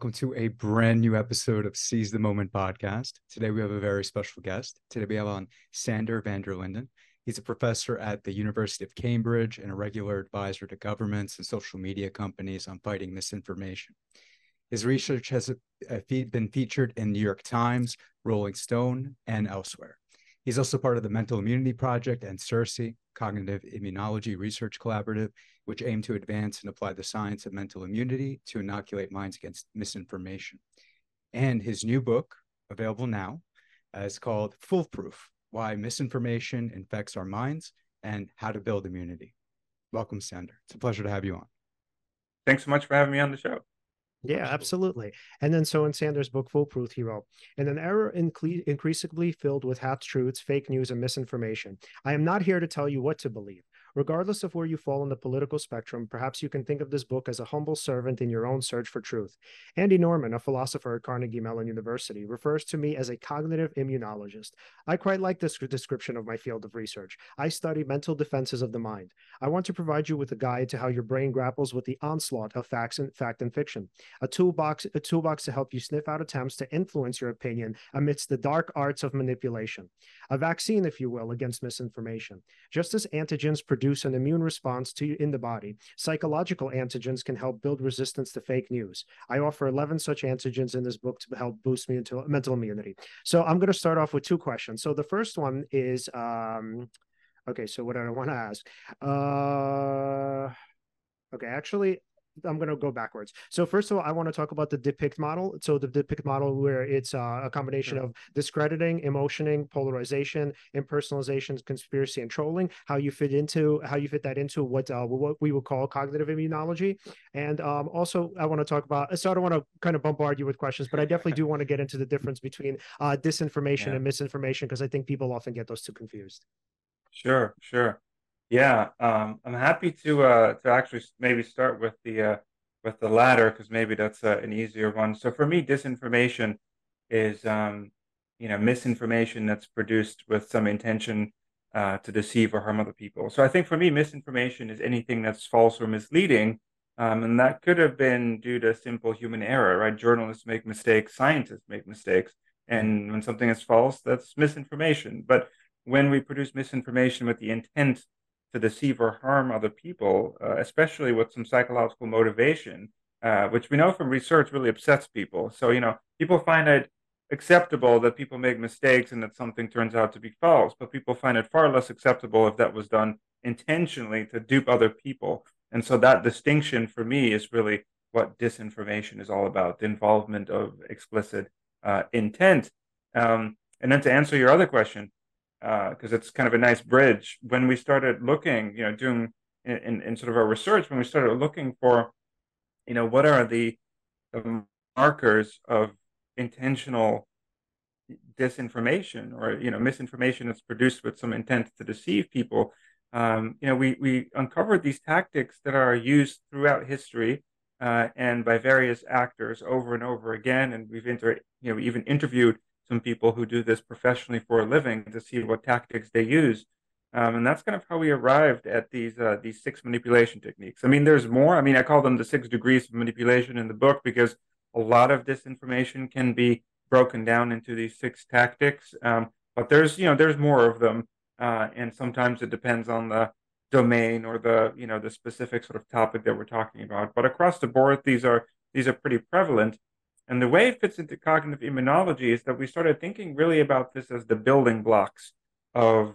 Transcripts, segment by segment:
welcome to a brand new episode of Seize the Moment podcast. Today we have a very special guest. Today we have on Sander van der Linden. He's a professor at the University of Cambridge and a regular advisor to governments and social media companies on fighting misinformation. His research has been featured in New York Times, Rolling Stone, and elsewhere. He's also part of the Mental Immunity Project and CIRCE, Cognitive Immunology Research Collaborative, which aim to advance and apply the science of mental immunity to inoculate minds against misinformation. And his new book, available now, uh, is called Foolproof Why Misinformation Infects Our Minds and How to Build Immunity. Welcome, Sander. It's a pleasure to have you on. Thanks so much for having me on the show. Yeah, absolutely. And then so in Sanders' book, Foolproof, he wrote, in an era incle- increasingly filled with half truths, fake news, and misinformation, I am not here to tell you what to believe. Regardless of where you fall on the political spectrum, perhaps you can think of this book as a humble servant in your own search for truth. Andy Norman, a philosopher at Carnegie Mellon University, refers to me as a cognitive immunologist. I quite like this description of my field of research. I study mental defenses of the mind. I want to provide you with a guide to how your brain grapples with the onslaught of facts and fact and fiction, a toolbox, a toolbox to help you sniff out attempts to influence your opinion amidst the dark arts of manipulation, a vaccine, if you will, against misinformation. Just as antigens produce produce an immune response to in the body. Psychological antigens can help build resistance to fake news. I offer 11 such antigens in this book to help boost mental, mental immunity. So I'm going to start off with two questions. So the first one is, um, okay, so what I want to ask? Uh, okay, actually, I'm going to go backwards. So first of all, I want to talk about the depict model. So the depict model where it's uh, a combination of discrediting, emotioning, polarization, impersonalization, conspiracy, and trolling. How you fit into how you fit that into what uh, what we would call cognitive immunology. And um, also, I want to talk about. So I don't want to kind of bombard you with questions, but I definitely do want to get into the difference between uh, disinformation yeah. and misinformation because I think people often get those two confused. Sure, sure. Yeah, um, I'm happy to uh, to actually maybe start with the uh, with the latter because maybe that's uh, an easier one. So for me, disinformation is um, you know misinformation that's produced with some intention uh, to deceive or harm other people. So I think for me, misinformation is anything that's false or misleading, um, and that could have been due to simple human error. Right? Journalists make mistakes, scientists make mistakes, and when something is false, that's misinformation. But when we produce misinformation with the intent to deceive or harm other people, uh, especially with some psychological motivation, uh, which we know from research really upsets people. So, you know, people find it acceptable that people make mistakes and that something turns out to be false, but people find it far less acceptable if that was done intentionally to dupe other people. And so that distinction for me is really what disinformation is all about the involvement of explicit uh, intent. Um, and then to answer your other question, because uh, it's kind of a nice bridge. When we started looking, you know, doing in, in, in, sort of our research, when we started looking for, you know, what are the, the markers of intentional disinformation or you know misinformation that's produced with some intent to deceive people. Um, you know, we we uncovered these tactics that are used throughout history uh, and by various actors over and over again, and we've inter you know we even interviewed some people who do this professionally for a living to see what tactics they use. Um, and that's kind of how we arrived at these uh, these six manipulation techniques. I mean, there's more. I mean, I call them the six degrees of manipulation in the book because a lot of disinformation can be broken down into these six tactics. Um, but there's you know there's more of them, uh, and sometimes it depends on the domain or the you know the specific sort of topic that we're talking about. But across the board, these are these are pretty prevalent. And the way it fits into cognitive immunology is that we started thinking really about this as the building blocks of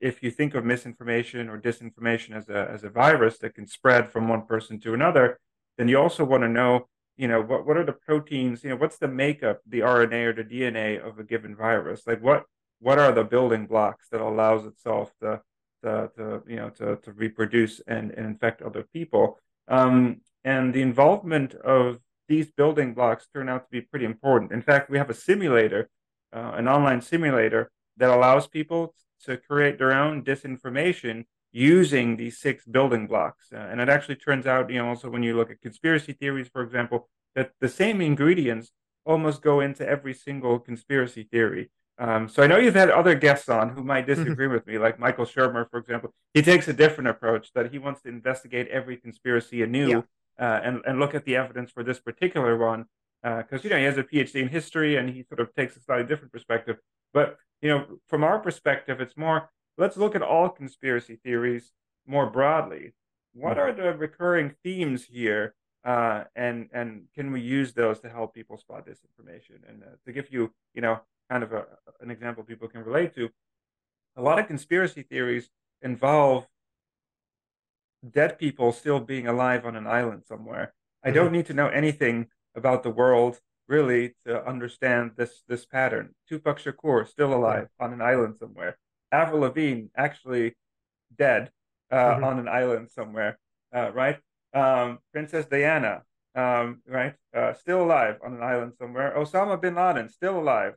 if you think of misinformation or disinformation as a as a virus that can spread from one person to another, then you also want to know, you know, what what are the proteins, you know, what's the makeup, the RNA or the DNA of a given virus? Like what what are the building blocks that allows itself to to, to you know to, to reproduce and, and infect other people? Um, and the involvement of these building blocks turn out to be pretty important. In fact, we have a simulator, uh, an online simulator that allows people to create their own disinformation using these six building blocks. Uh, and it actually turns out, you know, also when you look at conspiracy theories, for example, that the same ingredients almost go into every single conspiracy theory. Um, so I know you've had other guests on who might mm-hmm. disagree with me, like Michael Shermer, for example. He takes a different approach that he wants to investigate every conspiracy anew. Yeah uh, and and look at the evidence for this particular one. because uh, you know he has a PhD in history and he sort of takes a slightly different perspective. But you know, from our perspective, it's more let's look at all conspiracy theories more broadly. What are the recurring themes here, uh, and and can we use those to help people spot disinformation? And uh, to give you, you know, kind of a, an example people can relate to, a lot of conspiracy theories involve dead people still being alive on an island somewhere. I don't mm-hmm. need to know anything about the world really to understand this this pattern. Tupac Shakur still alive on an island somewhere. Avril Lavigne actually dead uh, mm-hmm. on an island somewhere, uh, right? Um, Princess Diana, um, right? Uh, still alive on an island somewhere. Osama bin Laden still alive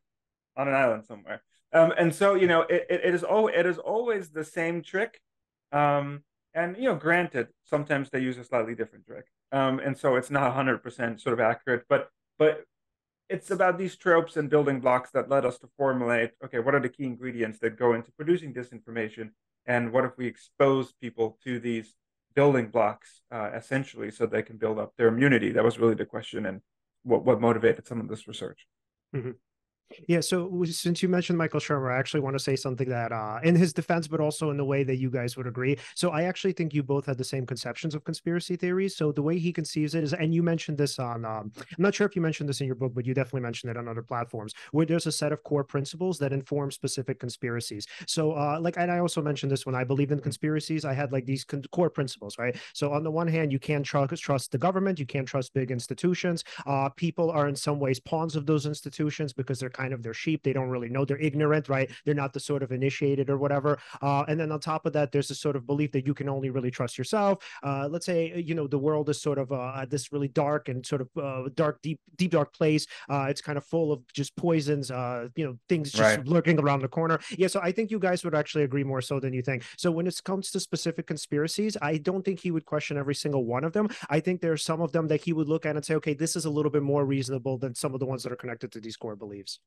on an island somewhere. Um, and so you know it, it, it is always it is always the same trick. Um, and you know, granted, sometimes they use a slightly different trick, um, and so it's not hundred percent sort of accurate. But but it's about these tropes and building blocks that led us to formulate okay what are the key ingredients that go into producing disinformation and what if we expose people to these building blocks uh, essentially so they can build up their immunity that was really the question and what, what motivated some of this research mm-hmm. Yeah, so since you mentioned Michael Shermer, I actually want to say something that, uh, in his defense, but also in the way that you guys would agree. So I actually think you both had the same conceptions of conspiracy theories. So the way he conceives it is, and you mentioned this on, um, I'm not sure if you mentioned this in your book, but you definitely mentioned it on other platforms, where there's a set of core principles that inform specific conspiracies. So, uh, like, and I also mentioned this when I believed in conspiracies, I had like these con- core principles, right? So on the one hand, you can't trust trust the government, you can't trust big institutions. Uh, people are in some ways pawns of those institutions because they're kind of their sheep. They don't really know. They're ignorant, right? They're not the sort of initiated or whatever. Uh, and then on top of that, there's a sort of belief that you can only really trust yourself. Uh, let's say you know the world is sort of uh, this really dark and sort of uh, dark, deep, deep dark place. Uh, it's kind of full of just poisons. Uh, you know things just right. lurking around the corner. Yeah, so I think you guys would actually agree more so than you think. So when it comes to specific conspiracies, I don't think he would question every single one of them. I think there are some of them that he would look at and say, okay, this is a little bit more reasonable than some of the ones that are connected to these core beliefs.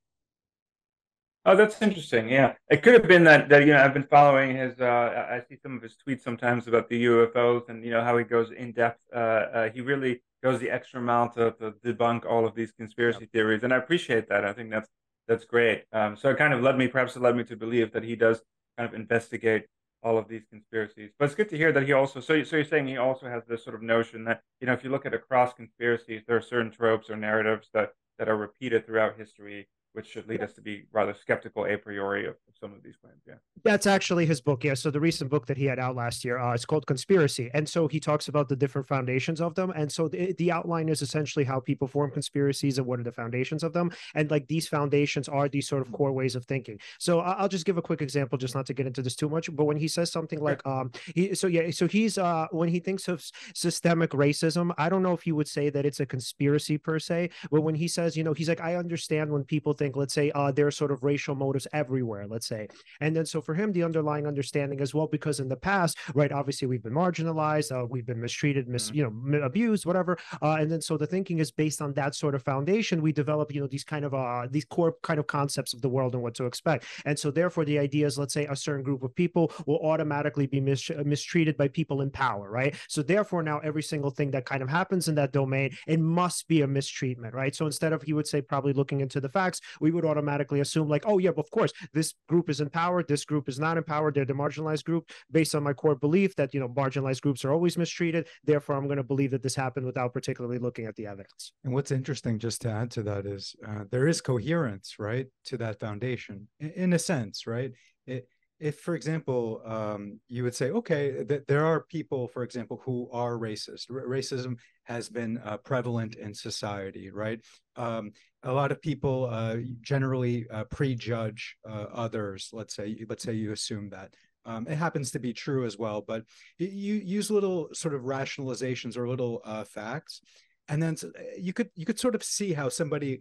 Oh, that's interesting. Yeah, it could have been that that you know I've been following his. Uh, I see some of his tweets sometimes about the UFOs and you know how he goes in depth. Uh, uh, he really goes the extra mile to, to debunk all of these conspiracy yep. theories, and I appreciate that. I think that's that's great. Um, so it kind of led me, perhaps it led me to believe that he does kind of investigate all of these conspiracies. But it's good to hear that he also. So, so you're saying he also has this sort of notion that you know if you look at across conspiracies, there are certain tropes or narratives that that are repeated throughout history which should lead us to be rather skeptical a priori of, of, some of these claims. Yeah, that's actually his book. Yeah, so the recent book that he had out last year, uh, it's called Conspiracy, and so he talks about the different foundations of them. And so the, the outline is essentially how people form conspiracies and what are the foundations of them. And like these foundations are these sort of core ways of thinking. So I'll just give a quick example, just not to get into this too much. But when he says something like, um, he so yeah, so he's uh when he thinks of systemic racism, I don't know if he would say that it's a conspiracy per se, but when he says, you know, he's like, I understand when people think, let's say, uh, there are sort of racial motives everywhere, let's say. And then so for him, the underlying understanding as well, because in the past, right, obviously we've been marginalized, uh, we've been mistreated, mis, mm-hmm. you know, abused, whatever. Uh, and then so the thinking is based on that sort of foundation, we develop, you know, these kind of uh these core kind of concepts of the world and what to expect. And so therefore the idea is, let's say a certain group of people will automatically be mis- mistreated by people in power, right? So therefore now every single thing that kind of happens in that domain, it must be a mistreatment, right? So instead of he would say probably looking into the facts, we would automatically assume like, oh yeah, of course, this group is empowered, this group is not empowered, they're the marginalized group based on my core belief that you know marginalized groups are always mistreated. Therefore, I'm going to believe that this happened without particularly looking at the evidence. And what's interesting, just to add to that, is uh, there is coherence, right, to that foundation in, in a sense, right? It, if for example um, you would say okay th- there are people for example who are racist R- racism has been uh, prevalent in society right um, a lot of people uh, generally uh, prejudge uh, others let's say let's say you assume that. Um, it happens to be true as well but you use little sort of rationalizations or little uh, facts and then you could you could sort of see how somebody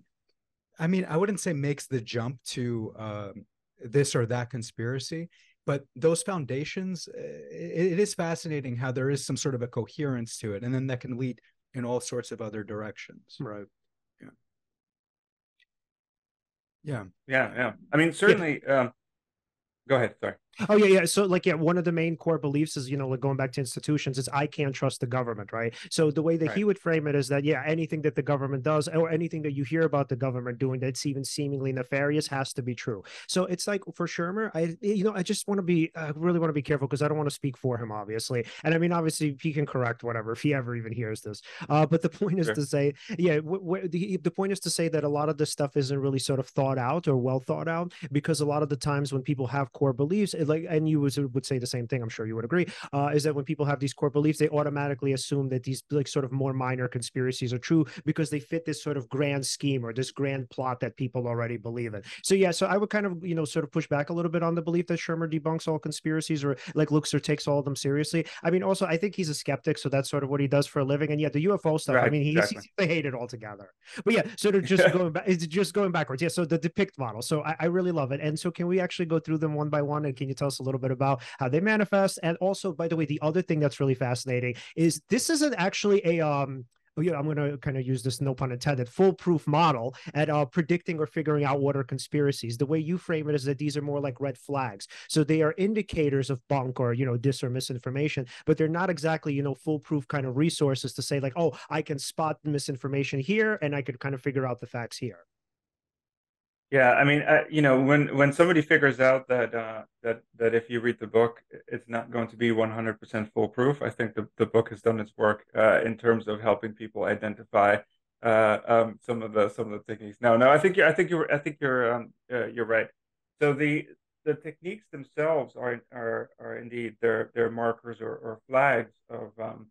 i mean i wouldn't say makes the jump to um, this or that conspiracy but those foundations eh, it, it is fascinating how there is some sort of a coherence to it and then that can lead in all sorts of other directions. Right yeah. Yeah yeah. I mean certainly yeah. um, go ahead sorry Oh yeah, yeah. So like yeah, one of the main core beliefs is you know like going back to institutions is I can't trust the government, right? So the way that right. he would frame it is that yeah, anything that the government does or anything that you hear about the government doing that's even seemingly nefarious has to be true. So it's like for Shermer, I you know I just want to be I really want to be careful because I don't want to speak for him, obviously. And I mean, obviously he can correct whatever if he ever even hears this. Uh, but the point is sure. to say, yeah, w- w- the the point is to say that a lot of this stuff isn't really sort of thought out or well thought out because a lot of the times when people have core beliefs like and you would, would say the same thing i'm sure you would agree uh, is that when people have these core beliefs they automatically assume that these like sort of more minor conspiracies are true because they fit this sort of grand scheme or this grand plot that people already believe in. So yeah so i would kind of you know sort of push back a little bit on the belief that shermer debunks all conspiracies or like looks or takes all of them seriously. I mean also i think he's a skeptic so that's sort of what he does for a living and yeah the ufo stuff right, i mean he's, exactly. he's, they hate it altogether. But yeah sort they're just going back it's just going backwards yeah so the depict model so I, I really love it and so can we actually go through them one by one and can you tell us a little bit about how they manifest. And also, by the way, the other thing that's really fascinating is this isn't actually a um oh, yeah, I'm going to kind of use this no pun intended foolproof model at uh, predicting or figuring out what are conspiracies. The way you frame it is that these are more like red flags. So they are indicators of bunk or you know dis or misinformation, but they're not exactly you know foolproof kind of resources to say like oh I can spot misinformation here and I could kind of figure out the facts here. Yeah, I mean, uh, you know, when when somebody figures out that uh, that that if you read the book, it's not going to be 100% foolproof. I think the, the book has done its work uh, in terms of helping people identify uh, um, some of the some of the techniques. No, no, I think you I think you're I think you're um, uh, you're right. So the the techniques themselves are are are indeed they're they're markers or, or flags of um,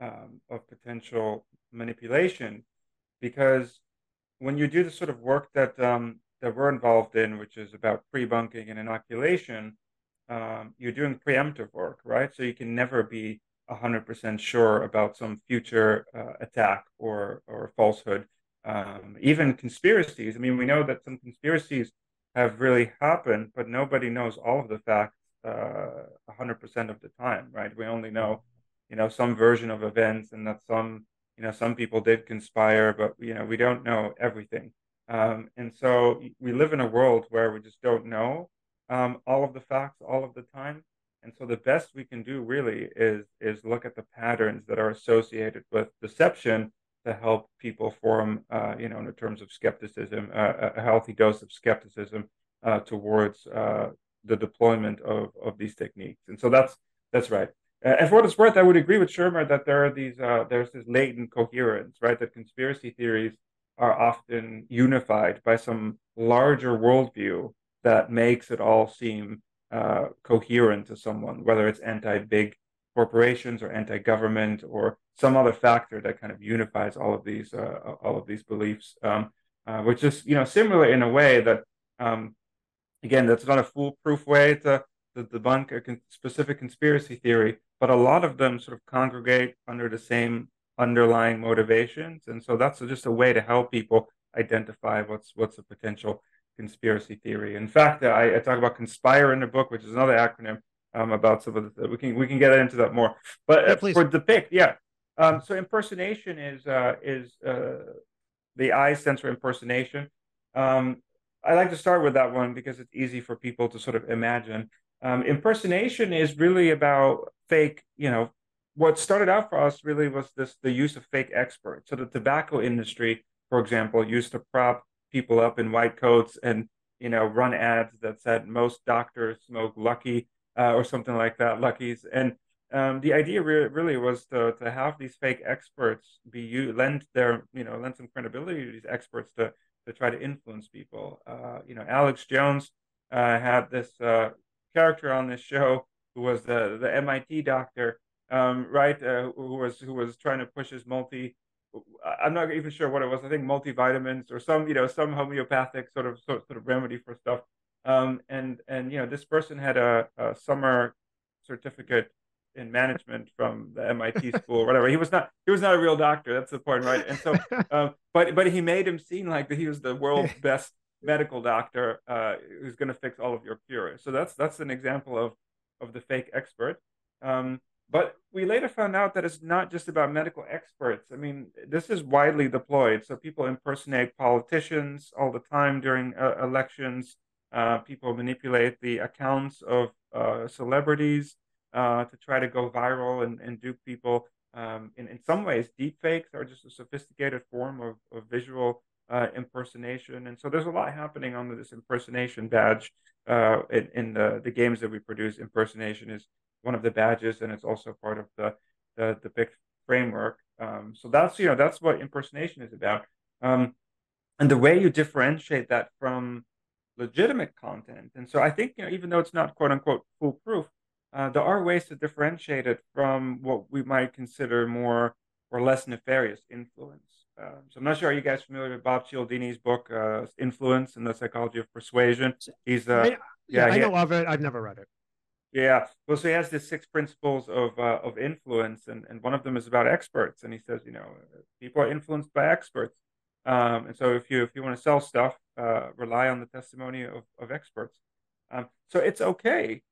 um, of potential manipulation, because when you do the sort of work that um, that we're involved in, which is about pre-bunking and inoculation, um, you're doing preemptive work, right? So you can never be 100% sure about some future uh, attack or, or falsehood. Um, even conspiracies. I mean, we know that some conspiracies have really happened, but nobody knows all of the facts uh, 100% of the time, right? We only know, you know, some version of events and that some, you know, some people did conspire, but, you know, we don't know everything. Um, and so we live in a world where we just don't know um, all of the facts all of the time. And so the best we can do really is is look at the patterns that are associated with deception to help people form, uh, you know, in terms of skepticism, uh, a healthy dose of skepticism uh, towards uh, the deployment of, of these techniques. And so that's that's right. and for what it's worth, I would agree with Shermer that there are these uh, there's this latent coherence, right? That conspiracy theories are often unified by some larger worldview that makes it all seem uh, coherent to someone, whether it's anti-big corporations or anti-government or some other factor that kind of unifies all of these uh, all of these beliefs, um, uh, which is you know similar in a way that um, again that's not a foolproof way to, to debunk a con- specific conspiracy theory, but a lot of them sort of congregate under the same underlying motivations. And so that's just a way to help people identify what's what's a potential conspiracy theory. In fact, I, I talk about conspire in the book, which is another acronym um, about some of the we can we can get into that more. But yeah, uh, for depict, yeah. Um, so impersonation is uh, is uh, the stands for impersonation. Um, I like to start with that one because it's easy for people to sort of imagine. Um, impersonation is really about fake, you know, what started out for us really was this the use of fake experts. So the tobacco industry, for example, used to prop people up in white coats and you know run ads that said most doctors smoke Lucky uh, or something like that, Luckies. And um, the idea re- really was to to have these fake experts be you lend their you know lend some credibility to these experts to to try to influence people. Uh, you know, Alex Jones uh, had this uh, character on this show who was the the MIT doctor um, right? Uh, who was who was trying to push his multi. I'm not even sure what it was. I think multivitamins or some you know some homeopathic sort of sort, sort of remedy for stuff. Um, and and you know this person had a, a summer certificate in management from the MIT school or whatever. He was not he was not a real doctor. That's the point, right? And so, um, but but he made him seem like that he was the world's best medical doctor uh, who's going to fix all of your cures. So that's that's an example of of the fake expert. Um, but we later found out that it's not just about medical experts. I mean, this is widely deployed. So people impersonate politicians all the time during uh, elections. Uh, people manipulate the accounts of uh, celebrities uh, to try to go viral and, and dupe people. Um, in, in some ways, deepfakes are just a sophisticated form of, of visual uh, impersonation. And so there's a lot happening under this impersonation badge uh, in, in the, the games that we produce. Impersonation is one of the badges, and it's also part of the, the, the big framework. Um, so that's, you know, that's what impersonation is about. Um, and the way you differentiate that from legitimate content. And so I think, you know, even though it's not quote unquote foolproof, uh, there are ways to differentiate it from what we might consider more or less nefarious influence. Uh, so I'm not sure. Are you guys familiar with Bob Cialdini's book, uh, "Influence and the Psychology of Persuasion"? He's uh, I, yeah, yeah, I know of it. I've never read it. Yeah, well, so he has the six principles of uh, of influence, and and one of them is about experts. And he says, you know, people are influenced by experts. Um, and so if you if you want to sell stuff, uh, rely on the testimony of of experts. Um, so it's okay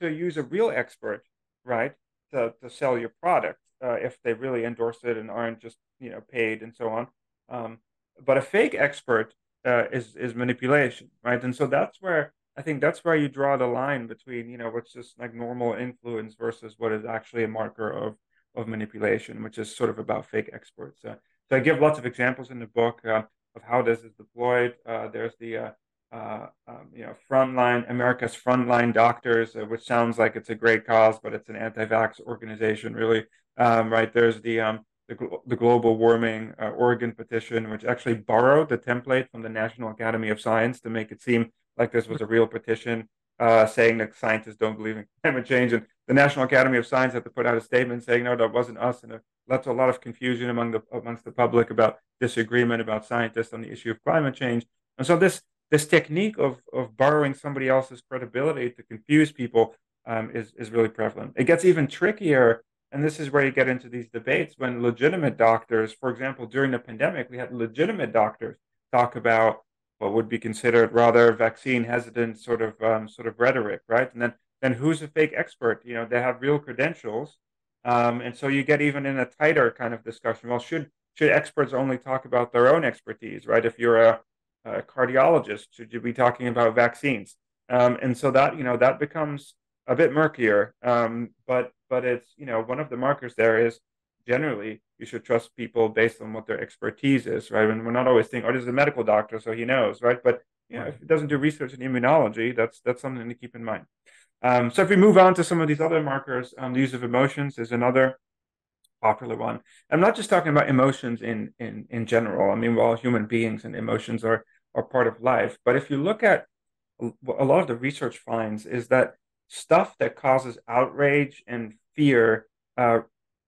to use a real expert, right, to to sell your product uh, if they really endorse it and aren't just you know paid and so on. Um, but a fake expert uh, is is manipulation, right? And so that's where I think that's where you draw the line between you know what's just like normal influence versus what is actually a marker of of manipulation, which is sort of about fake experts. Uh, so I give lots of examples in the book uh, of how this is deployed. Uh, there's the uh, uh, um, you know frontline America's frontline doctors, which sounds like it's a great cause, but it's an anti-vax organization, really. Um, right there's the um, the, the global warming Oregon petition, which actually borrowed the template from the National Academy of Science to make it seem like this was a real petition uh, saying that scientists don't believe in climate change. And the National Academy of Science had to put out a statement saying, no, that wasn't us. And it led to a lot of confusion among the, amongst the public about disagreement about scientists on the issue of climate change. And so this, this technique of, of borrowing somebody else's credibility to confuse people um, is, is really prevalent. It gets even trickier. And this is where you get into these debates when legitimate doctors, for example, during the pandemic, we had legitimate doctors talk about what would be considered rather vaccine hesitant sort of um, sort of rhetoric, right? And then then who's a fake expert? You know, they have real credentials, um, and so you get even in a tighter kind of discussion. Well, should should experts only talk about their own expertise, right? If you're a, a cardiologist, should you be talking about vaccines? Um, and so that you know that becomes a bit murkier. Um, but but it's you know one of the markers there is generally you should trust people based on what their expertise is, right? And we're not always thinking, oh, this is a medical doctor, so he knows, right? But you know, if he doesn't do research in immunology, that's that's something to keep in mind. Um, so if we move on to some of these other markers, um, the use of emotions is another popular one. I'm not just talking about emotions in in in general. I mean, we're all human beings, and emotions are are part of life. But if you look at a lot of the research finds is that stuff that causes outrage and fear uh,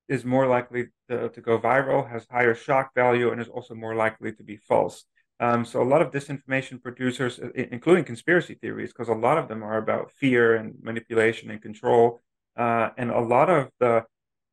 is more likely to, to go viral, has higher shock value, and is also more likely to be false. Um, so a lot of disinformation producers, including conspiracy theories, because a lot of them are about fear and manipulation and control, uh, and a lot of the,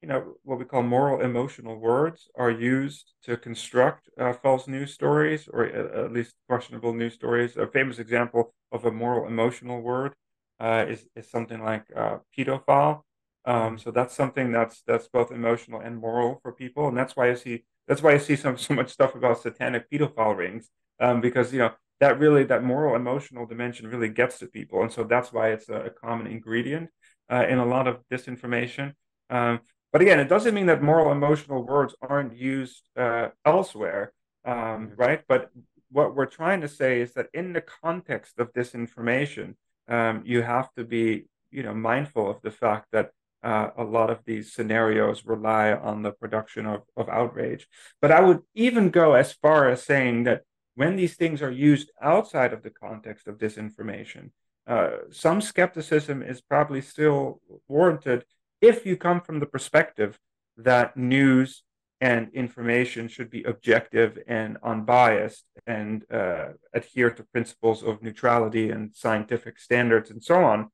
you know, what we call moral emotional words are used to construct uh, false news stories or at least questionable news stories. A famous example of a moral emotional word uh, is is something like uh, pedophile. Um, so that's something that's that's both emotional and moral for people, and that's why I see that's why I see some so much stuff about satanic pedophile rings, um, because you know that really that moral emotional dimension really gets to people, and so that's why it's a, a common ingredient uh, in a lot of disinformation. Um, but again, it doesn't mean that moral emotional words aren't used uh, elsewhere, um, mm-hmm. right? But what we're trying to say is that in the context of disinformation, um, you have to be you know mindful of the fact that uh, a lot of these scenarios rely on the production of, of outrage. But I would even go as far as saying that when these things are used outside of the context of disinformation, uh, some skepticism is probably still warranted if you come from the perspective that news and information should be objective and unbiased and uh, adhere to principles of neutrality and scientific standards and so on,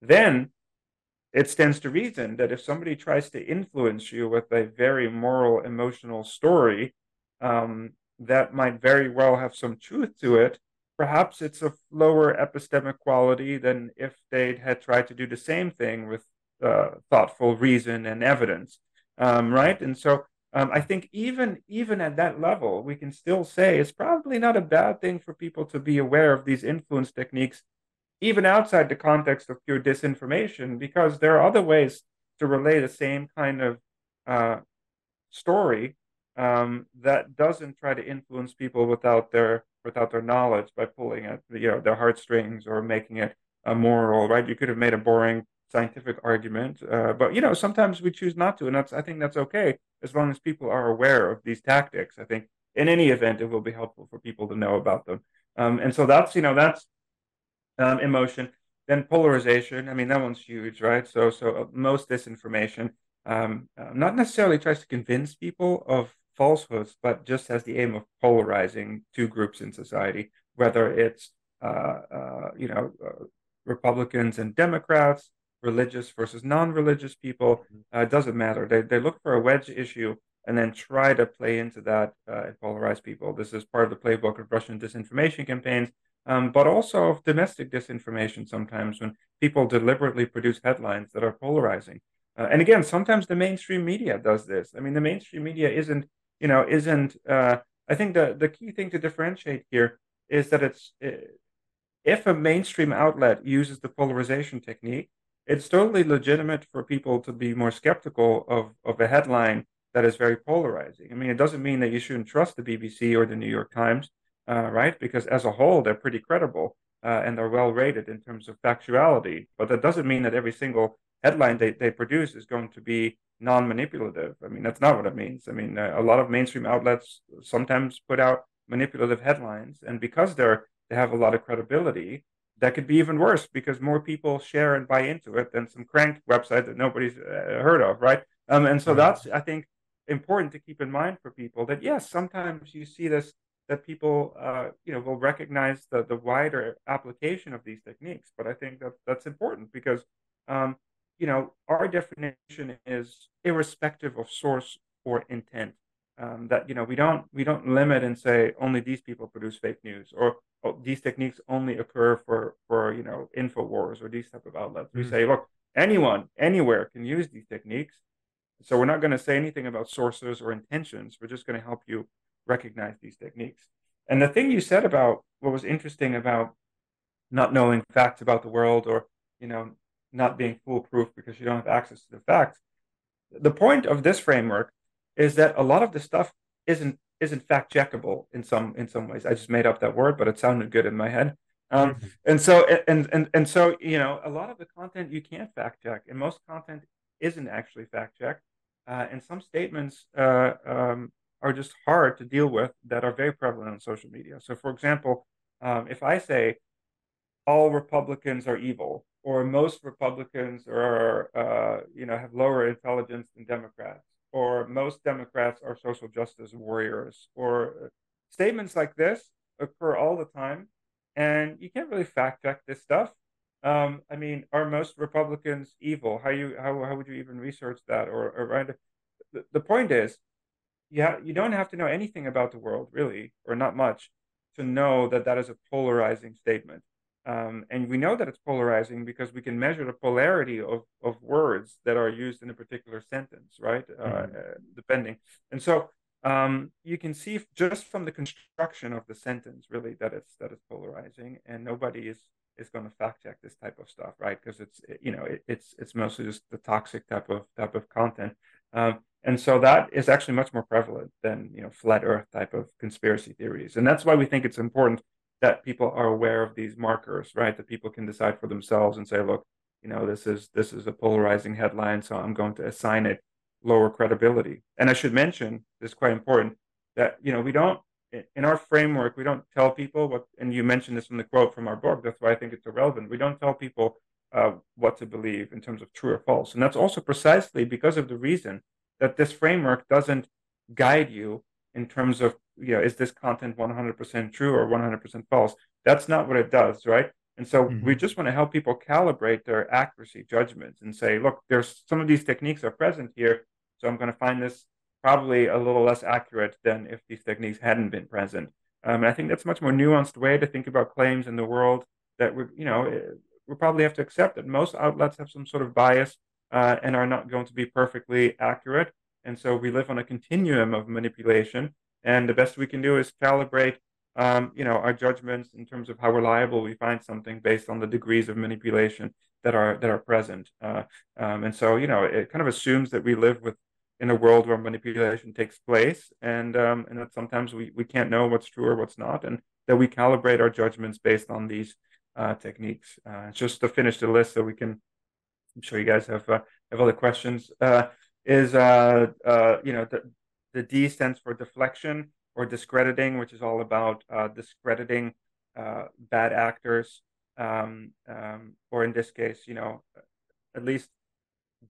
then it stands to reason that if somebody tries to influence you with a very moral, emotional story, um, that might very well have some truth to it. Perhaps it's of lower epistemic quality than if they had tried to do the same thing with uh, thoughtful reason and evidence, um, right? And so Um, I think even even at that level, we can still say it's probably not a bad thing for people to be aware of these influence techniques, even outside the context of pure disinformation, because there are other ways to relay the same kind of uh, story um, that doesn't try to influence people without their without their knowledge by pulling at you know their heartstrings or making it a moral right. You could have made a boring scientific argument, uh, but you know sometimes we choose not to, and that's I think that's okay as long as people are aware of these tactics. I think in any event it will be helpful for people to know about them, um, and so that's you know that's um, emotion. Then polarization. I mean that one's huge, right? So so uh, most disinformation um, uh, not necessarily tries to convince people of falsehoods, but just has the aim of polarizing two groups in society, whether it's uh, uh, you know uh, Republicans and Democrats, religious versus non-religious people. Mm-hmm. Uh, it doesn't matter. They they look for a wedge issue and then try to play into that uh, and polarize people. This is part of the playbook of Russian disinformation campaigns. Um, but also of domestic disinformation sometimes when people deliberately produce headlines that are polarizing. Uh, and again, sometimes the mainstream media does this. I mean, the mainstream media isn't you know, isn't. Uh, I think the the key thing to differentiate here is that it's uh, if a mainstream outlet uses the polarization technique, it's totally legitimate for people to be more skeptical of of a headline that is very polarizing. I mean, it doesn't mean that you shouldn't trust the BBC or the New York Times, uh, right? Because as a whole, they're pretty credible uh, and they're well rated in terms of factuality. But that doesn't mean that every single headline they, they produce is going to be non-manipulative. I mean, that's not what it means. I mean, uh, a lot of mainstream outlets sometimes put out manipulative headlines, and because they're they have a lot of credibility, that could be even worse because more people share and buy into it than some crank website that nobody's uh, heard of, right? Um, and so that's I think important to keep in mind for people that yes, sometimes you see this that people uh, you know will recognize the the wider application of these techniques, but I think that that's important because um, you know, our definition is irrespective of source or intent. Um, that you know we don't we don't limit and say only these people produce fake news or oh, these techniques only occur for for you know infowars or these type of outlets. Mm. We say look anyone anywhere can use these techniques. So we're not going to say anything about sources or intentions. We're just going to help you recognize these techniques. And the thing you said about what was interesting about not knowing facts about the world or you know not being foolproof because you don't have access to the facts. The point of this framework is that a lot of the stuff isn't isn't fact checkable in some in some ways. I just made up that word, but it sounded good in my head. Um, mm-hmm. and so and and and so you know a lot of the content you can't fact check, and most content isn't actually fact checked. Uh, and some statements uh, um, are just hard to deal with that are very prevalent on social media. So, for example, um, if I say all Republicans are evil, or most Republicans are, uh, you know, have lower intelligence than Democrats, or most Democrats are social justice warriors, or statements like this occur all the time, and you can't really fact check this stuff. Um, I mean, are most Republicans evil? How you how how would you even research that? Or, or? The, the point is, yeah, you don't have to know anything about the world really, or not much, to know that that is a polarizing statement. Um, and we know that it's polarizing because we can measure the polarity of, of words that are used in a particular sentence, right? Uh, mm-hmm. Uh, depending. And so um, you can see just from the construction of the sentence, really, that it's that it's polarizing, and nobody is is going to fact check this type of stuff, right? Because it's you know it, it's it's mostly just the toxic type of type of content. Um, and so that is actually much more prevalent than you know flat Earth type of conspiracy theories, and that's why we think it's important that people are aware of these markers, right? That people can decide for themselves and say, look, you know, this is this is a polarizing headline, so I'm going to assign it lower credibility. And I should mention, this is quite important, that you know, we don't in our framework, we don't tell people what, and you mentioned this in the quote from our book. That's why I think it's irrelevant. We don't tell people uh, what to believe in terms of true or false, and that's also precisely because of the reason that this framework doesn't guide you in terms of you know is this content 100% true or 100% false? That's not what it does right? And so mm-hmm. we just want to help people calibrate their accuracy judgments and say look there's some of these techniques are present here so i'm going to find this probably a little less accurate than if these techniques hadn't been present. Um, and i think that's a much more nuanced way to think about claims in the world that we you know eh, we probably have to accept that most outlets have some sort of bias uh, and are not going to be perfectly accurate And so we live on a continuum of manipulation. And the best we can do is calibrate, um, you know, our judgments in terms of how reliable we find something based on the degrees of manipulation that are that are present. Uh, um, and so, you know, it kind of assumes that we live with in a world where manipulation takes place, and um, and that sometimes we we can't know what's true or what's not, and that we calibrate our judgments based on these uh, techniques. Uh, just to finish the list, so we can. I'm sure you guys have uh, have other questions. Uh, is uh, you know the the D stands for deflection or discrediting, which is all about discrediting bad actors, um, um, or in this case, you know, at least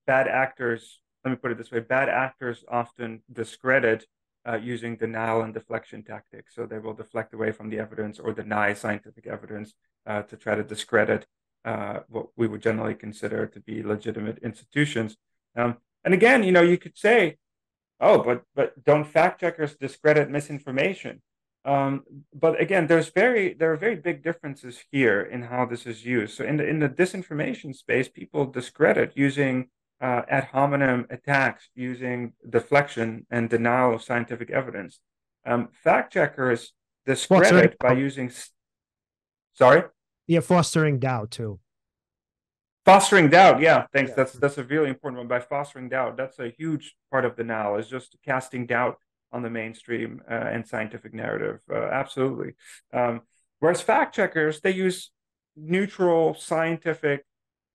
bad actors let me put it this way bad actors often discredit uh, using denial and deflection tactics. So they will deflect away from the evidence or deny scientific evidence uh, to try to discredit uh, what we would generally consider to be legitimate institutions. Um, and again, you know, you could say, oh, but but don't fact checkers discredit misinformation? Um, but again, there's very there are very big differences here in how this is used. So in the in the disinformation space, people discredit using uh, ad hominem attacks using deflection and denial of scientific evidence. Um, fact checkers discredit by using. Sorry. Yeah, fostering doubt too. Fostering doubt, yeah, thanks. Yeah. That's that's a really important one. By fostering doubt, that's a huge part of the now is just casting doubt on the mainstream uh, and scientific narrative. Uh, absolutely. Um, whereas fact checkers, they use neutral scientific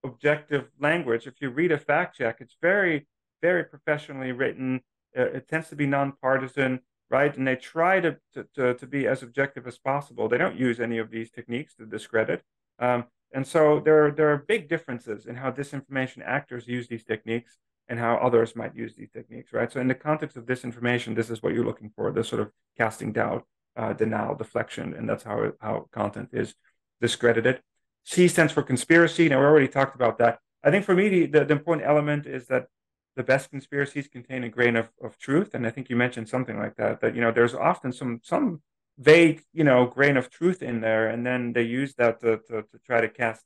objective language. If you read a fact check, it's very, very professionally written. Uh, it tends to be nonpartisan, right? And they try to, to, to, be as objective as possible. They don't use any of these techniques to discredit. Um, and so there, there are big differences in how disinformation actors use these techniques and how others might use these techniques, right? So in the context of disinformation, this is what you're looking for, this sort of casting doubt, uh, denial, deflection, and that's how, how content is discredited. C stands for conspiracy. Now, we already talked about that. I think for me, the, the, the, important element is that the best conspiracies contain a grain of, of truth. And I think you mentioned something like that, that, you know, there's often some, some vague, you know, grain of truth in there. And then they use that to, to, to try to cast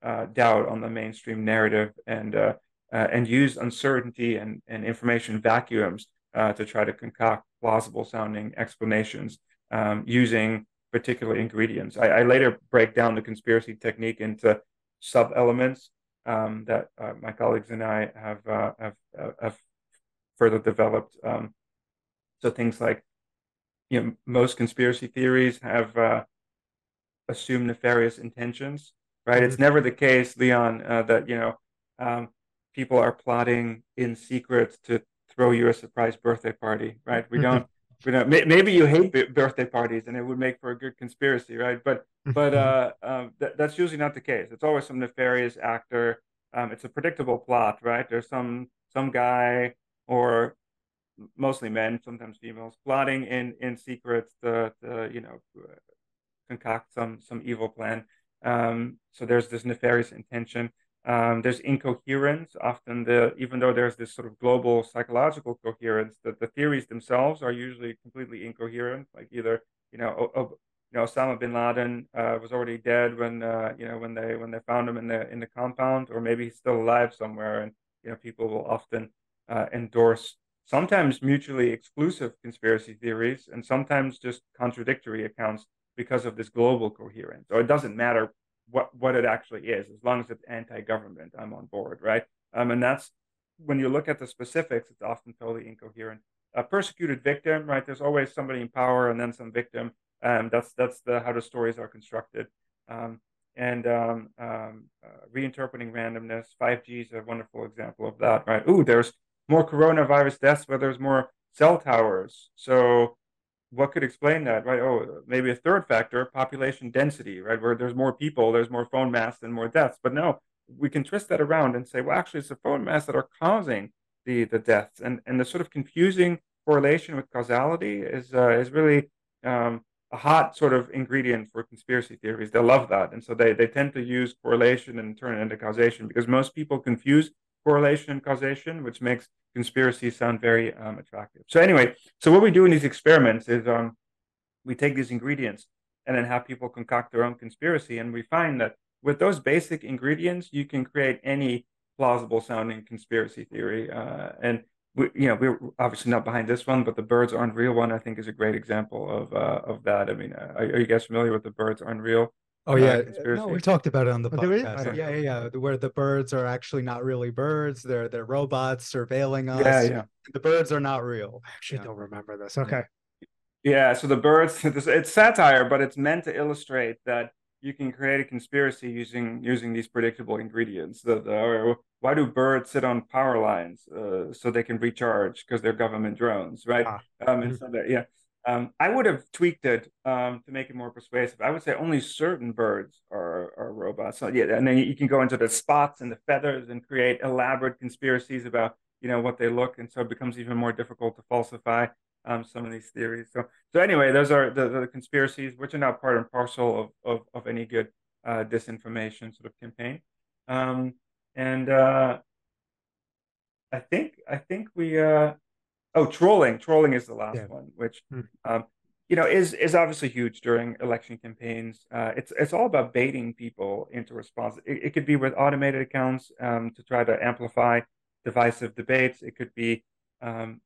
uh, doubt on the mainstream narrative and, uh, uh, and use uncertainty and, and information vacuums uh, to try to concoct plausible sounding explanations um, using particular ingredients. I, I, later break down the conspiracy technique into sub elements um, that uh, my colleagues and I have uh, have, uh, have further developed. Um, so things like, you know, most conspiracy theories have uh, assumed nefarious intentions, right? Mm-hmm. It's never the case, Leon, uh, that you know um, people are plotting in secret to throw you a surprise birthday party, right? We don't you know, maybe you hate birthday parties and it would make for a good conspiracy, right? But but uh, um, th- that's usually not the case. It's always some nefarious actor. Um, it's a predictable plot, right? There's some some guy or mostly men, sometimes females, plotting in in secret to, to you know concoct some some evil plan. Um, so there's this nefarious intention. Um, there's incoherence. Often, the even though there's this sort of global psychological coherence, that the theories themselves are usually completely incoherent. Like either you know, o- o- you know, Osama bin Laden uh, was already dead when uh, you know when they when they found him in the in the compound, or maybe he's still alive somewhere. And you know, people will often uh, endorse sometimes mutually exclusive conspiracy theories, and sometimes just contradictory accounts because of this global coherence. So it doesn't matter what what it actually is. As long as it's anti-government, I'm on board, right? Um, and that's when you look at the specifics, it's often totally incoherent. A persecuted victim, right? There's always somebody in power and then some victim. Um, that's that's the how the stories are constructed. Um, and um, um, uh, reinterpreting randomness. 5G is a wonderful example of that, right? Ooh, there's more coronavirus deaths where there's more cell towers. So what could explain that, right? Oh, maybe a third factor, population density, right? Where there's more people, there's more phone mass and more deaths. But no, we can twist that around and say, well, actually, it's the phone mass that are causing the the deaths, and and the sort of confusing correlation with causality is uh, is really um, a hot sort of ingredient for conspiracy theories. They love that, and so they they tend to use correlation and turn it into causation because most people confuse correlation and causation, which makes conspiracies sound very um, attractive. So anyway, so what we do in these experiments is um, we take these ingredients and then have people concoct their own conspiracy, and we find that with those basic ingredients, you can create any plausible sounding conspiracy theory. Uh, and we, you know, we're obviously not behind this one, but the birds aren't real one, I think, is a great example of uh, of that. I mean, uh, are, are, you guys familiar with the birds aren't real? Oh uh, yeah, no, we talked about it on the oh, podcast. Yeah, yeah, yeah, where the birds are actually not really birds; they're they're robots surveilling us. Yeah, yeah. The birds are not real. I actually yeah. don't remember this. Okay. Yeah, so the birds, it's satire, but it's meant to illustrate that you can create a conspiracy using using these predictable ingredients. The, the why do birds sit on power lines uh, so they can recharge because they're government drones, right? Ah. Um, and mm-hmm. so that, yeah, um, I would have tweaked it um, to make it more persuasive. I would say only certain birds are are robots. So, yeah, and then you can go into the spots and the feathers and create elaborate conspiracies about you know what they look, and so it becomes even more difficult to falsify um, some of these theories. So, so anyway, those are the, the conspiracies, which are now part and parcel of, of, of any good uh, disinformation sort of campaign. Um, and uh, I think I think we uh, oh trolling trolling is the last yeah. one, which hmm. um, you know is is obviously huge during election campaigns. Uh, it's it's all about baiting people into response. It, it could be with automated accounts um, to try to amplify divisive debates. It could be um,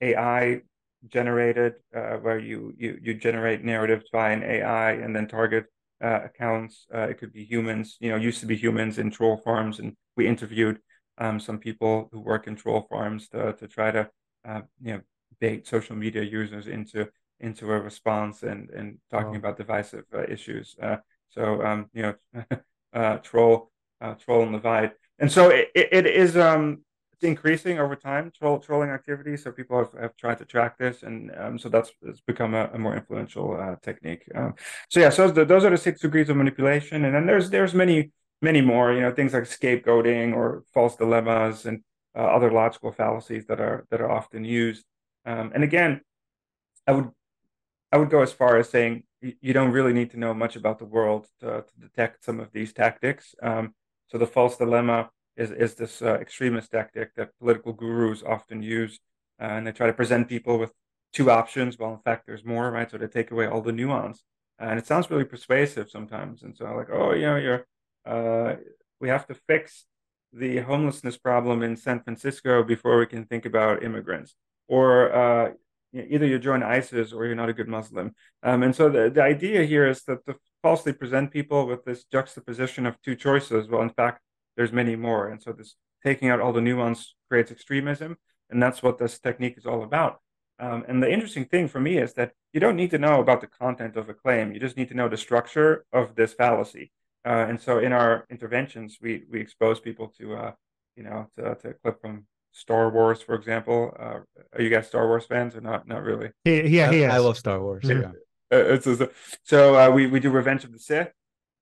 AI generated uh, where you, you you generate narratives by an AI and then target uh, accounts. Uh, it could be humans. You know, used to be humans in troll farms, and we interviewed um, some people who work in troll farms to to try to uh, you know bait social media users into into a response and and talking about divisive uh, issues. Uh, so um, you know, troll troll and divide. And so it, it is um, increasing over time, troll, trolling activity. So people have, have tried to track this, and um, so that's it's become a, a more influential uh, technique. Um, so yeah, so the, those are the six degrees of manipulation, and then there's there's many many more. You know, things like scapegoating or false dilemmas and uh, other logical fallacies that are that are often used. Um, and again, I would I would go as far as saying you don't really need to know much about the world to, to detect some of these tactics. Um, so the false dilemma is is this uh, extremist tactic that political gurus often use, uh, and they try to present people with two options. Well, in fact, there's more, right? So they take away all the nuance, and it sounds really persuasive sometimes. And so, like, oh, you know, you're uh, we have to fix the homelessness problem in San Francisco before we can think about immigrants, or uh, either you join ISIS or you're not a good Muslim. Um, and so the, the idea here is that to falsely present people with this juxtaposition of two choices. Well, in fact, there's many more. And so this taking out all the nuance creates extremism. And that's what this technique is all about. Um, and the interesting thing for me is that you don't need to know about the content of a claim. You just need to know the structure of this fallacy. Uh, and so in our interventions, we we expose people to, uh, you know, to, to a clip from Star Wars, for example. Uh, are you guys Star Wars fans or not? Not really. Yeah, yeah, I, I love Star Wars. Mm-hmm. Yeah. Uh, so, so uh, we we do Revenge of the Sith,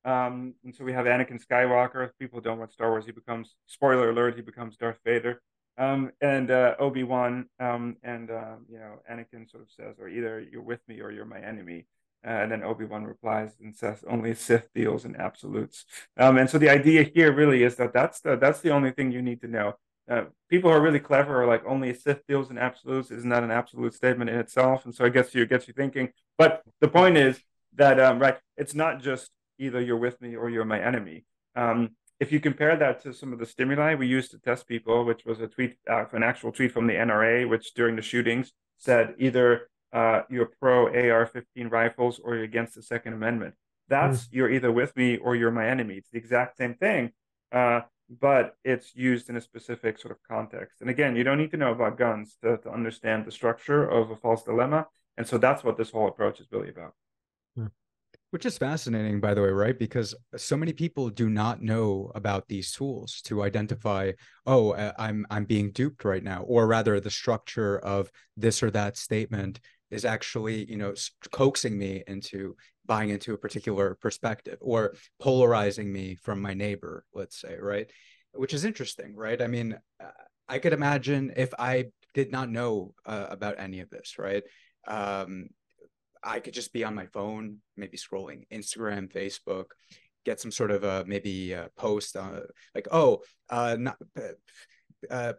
um, and so we have Anakin Skywalker. If people don't watch Star Wars, he becomes spoiler alert. He becomes Darth Vader. Um, and uh, Obi Wan, um, and uh, you know, Anakin sort of says, "Or either you're with me or you're my enemy." Uh, and then Obi Wan replies and says, "Only Sith deals in absolutes." Um, and so the idea here really is that that's the that's the only thing you need to know. Uh, people who are really clever are like only Sith deals in absolutes is not that an absolute statement in itself, and so it gets you it gets you thinking. But the point is that um, right, it's not just either you're with me or you're my enemy. Um, if you compare that to some of the stimuli we used to test people, which was a tweet, uh, an actual tweet from the NRA, which during the shootings said either uh, you're pro AR-15 rifles or you're against the Second Amendment. That's mm. you're either with me or you're my enemy. It's the exact same thing, uh, but it's used in a specific sort of context. And again, you don't need to know about guns to, to understand the structure of a false dilemma. And so that's what this whole approach is really about. Which is fascinating, by the way, right? Because so many people do not know about these tools to identify, oh, I'm I'm being duped right now, or rather, the structure of this or that statement is actually, you know, coaxing me into buying into a particular perspective or polarizing me from my neighbor, let's say, right? Which is interesting, right? I mean, uh, I could imagine if I did not know uh, about any of this, right? Um, I could just be on my phone, maybe scrolling Instagram, Facebook, get some sort of a maybe a post uh, like, oh, uh, not, uh, uh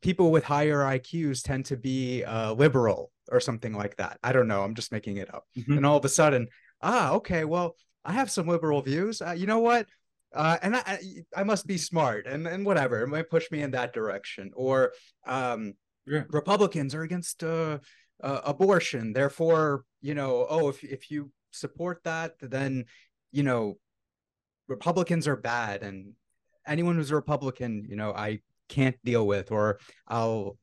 people with higher IQs tend to be uh, liberal or something like that. I don't know. I'm just making it up. Mm-hmm. And all of a sudden, ah, okay, well, I have some liberal views. Uh, you know what? Uh, and I, I must be smart and, and whatever. It might push me in that direction. Or um, yeah. Republicans are against uh, uh, abortion. Therefore, you know, oh, if if you support that, then you know, Republicans are bad, and anyone who's a Republican, you know, I can't deal with or I'll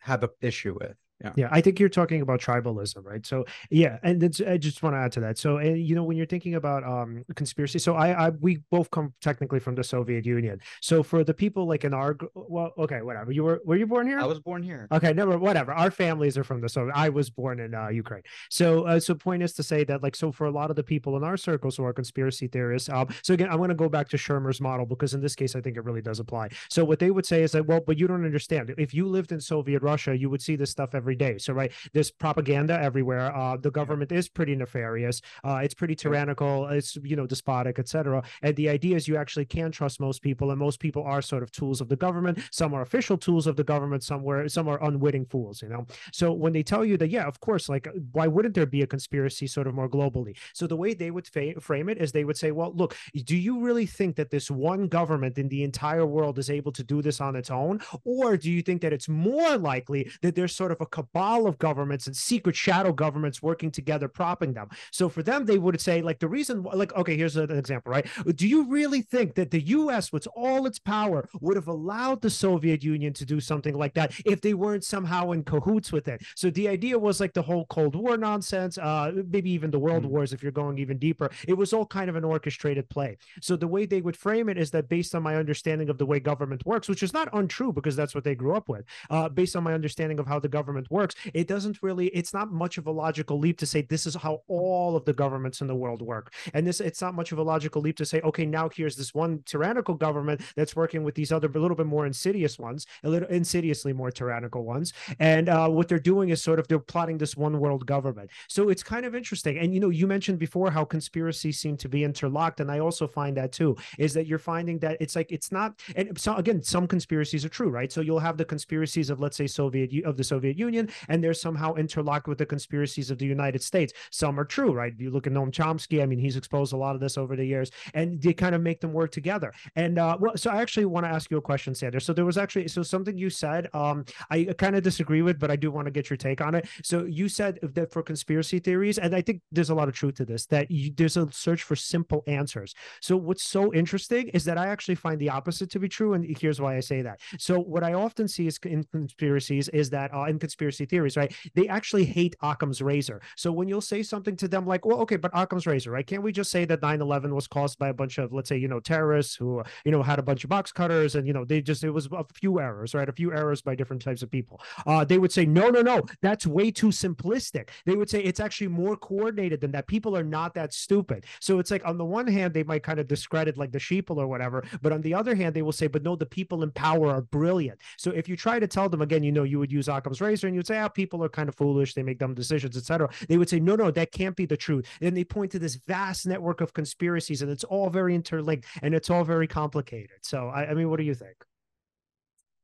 have an issue with. Yeah. Yeah. I think you're talking about tribalism, right? So yeah, and I just want to add to that. So and you know, when you're thinking about um conspiracy, so I, I we both come technically from the Soviet Union. So for the people like in our well, okay, whatever. You were were you born here? I was born here. Okay, never whatever. Our families are from the Soviet. I was born in uh, Ukraine. So uh, so point is to say that like so for a lot of the people in our circles who are conspiracy theorists, um, so again, I'm going to go back to Shermer's model because in this case, I think it really does apply. So what they would say is that well, but you don't understand. If you lived in Soviet Russia, you would see this stuff every day. So right there's propaganda everywhere. Uh, the government is pretty nefarious. Uh, it's pretty tyrannical. It's you know despotic, etc. And the idea is you actually can trust most people, and most people are sort of tools of the government. Some are official tools of the government. Somewhere some are unwitting fools. You know. So when they tell you that, yeah, of course, like why wouldn't there be a conspiracy sort of more globally? So the way they would fa- frame it is they would say, well, look, do you really think that this one government in the entire world is able to do this on its own, or do you think that it's more likely that there's sort of a cabal of governments and secret shadow governments working together, propping them. So for them, they would say, like, the reason, like, okay, here's an example, right? Do you really think that the US, with all its power, would have allowed the Soviet Union to do something like that if they weren't somehow in cahoots with it? So the idea was like the whole Cold War nonsense, uh, maybe even the World mm-hmm. Wars, if you're going even deeper. It was all kind of an orchestrated play. So the way they would frame it is that based on my understanding of the way government works, which is not untrue because that's what they grew up with, uh, based on my understanding of how the government works, it doesn't doesn't really it's not much of a logical leap to say this is how all of the governments in the world work. And this it's not much of a logical leap to say okay now here's this one tyrannical government that's working with these other a little bit more insidious ones a little insidiously more tyrannical ones. And uh, what they're doing is sort of they're plotting this one world government. So it's kind of interesting. And you know you mentioned before how conspiracies seem to be interlocked and i also find that too is that you're finding that it's like it's not and so again some conspiracies are true right? So you'll have the conspiracies of let's say soviet of the soviet union and they're somehow interlocked with the conspiracies of the United States. Some are true, right? You look at Noam Chomsky. I mean, he's exposed a lot of this over the years, and they kind of make them work together. And uh, well, so I actually want to ask you a question, Sanders. So there was actually so something you said um, I kind of disagree with, but I do want to get your take on it. So you said that for conspiracy theories, and I think there's a lot of truth to this, that you, there's a search for simple answers. So what's so interesting is that I actually find the opposite to be true, and here's why I say that. So what I often see is in conspiracies is that uh, in conspiracy theories, right, they actually hate Occam's razor. So when you'll say something to them like, well, okay, but Occam's razor, right? Can't we just say that 9 11 was caused by a bunch of, let's say, you know, terrorists who, you know, had a bunch of box cutters and, you know, they just, it was a few errors, right? A few errors by different types of people. Uh, they would say, no, no, no, that's way too simplistic. They would say it's actually more coordinated than that. People are not that stupid. So it's like, on the one hand, they might kind of discredit like the sheeple or whatever. But on the other hand, they will say, but no, the people in power are brilliant. So if you try to tell them again, you know, you would use Occam's razor and you'd say, ah, people are kind of foolish, they make dumb decisions, etc. They would say, no, no, that can't be the truth. And they point to this vast network of conspiracies, and it's all very interlinked and it's all very complicated. So, I, I mean, what do you think?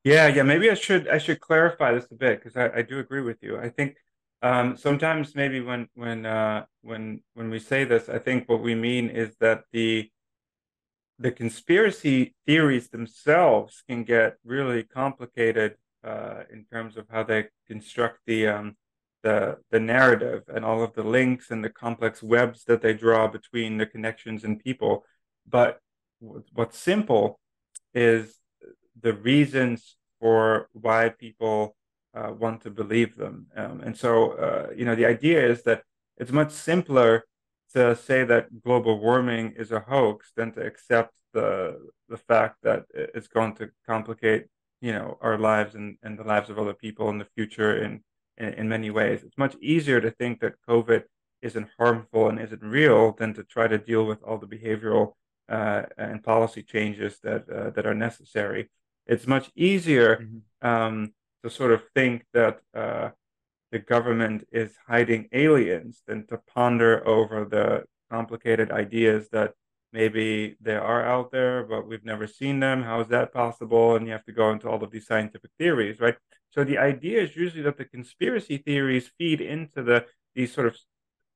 Yeah, yeah. Maybe I should I should clarify this a bit because I, I do agree with you. I think um, sometimes maybe when when uh, when when we say this, I think what we mean is that the the conspiracy theories themselves can get really complicated uh, in terms of how they construct the um, the the narrative and all of the links and the complex webs that they draw between the connections and people. But what's simple is the reasons for why people uh, want to believe them. Um, and so, uh, you know, the idea is that it's much simpler to say that global warming is a hoax than to accept the the fact that it's going to complicate you know our lives and, and the lives of other people in the future in, in, in many ways it's much easier to think that covid isn't harmful and isn't real than to try to deal with all the behavioral uh, and policy changes that uh, that are necessary it's much easier mm-hmm. um, to sort of think that uh, the government is hiding aliens than to ponder over the complicated ideas that maybe they are out there, but we've never seen them. How is that possible? And you have to go into all of these scientific theories, right? So the idea is usually that the conspiracy theories feed into the these sort of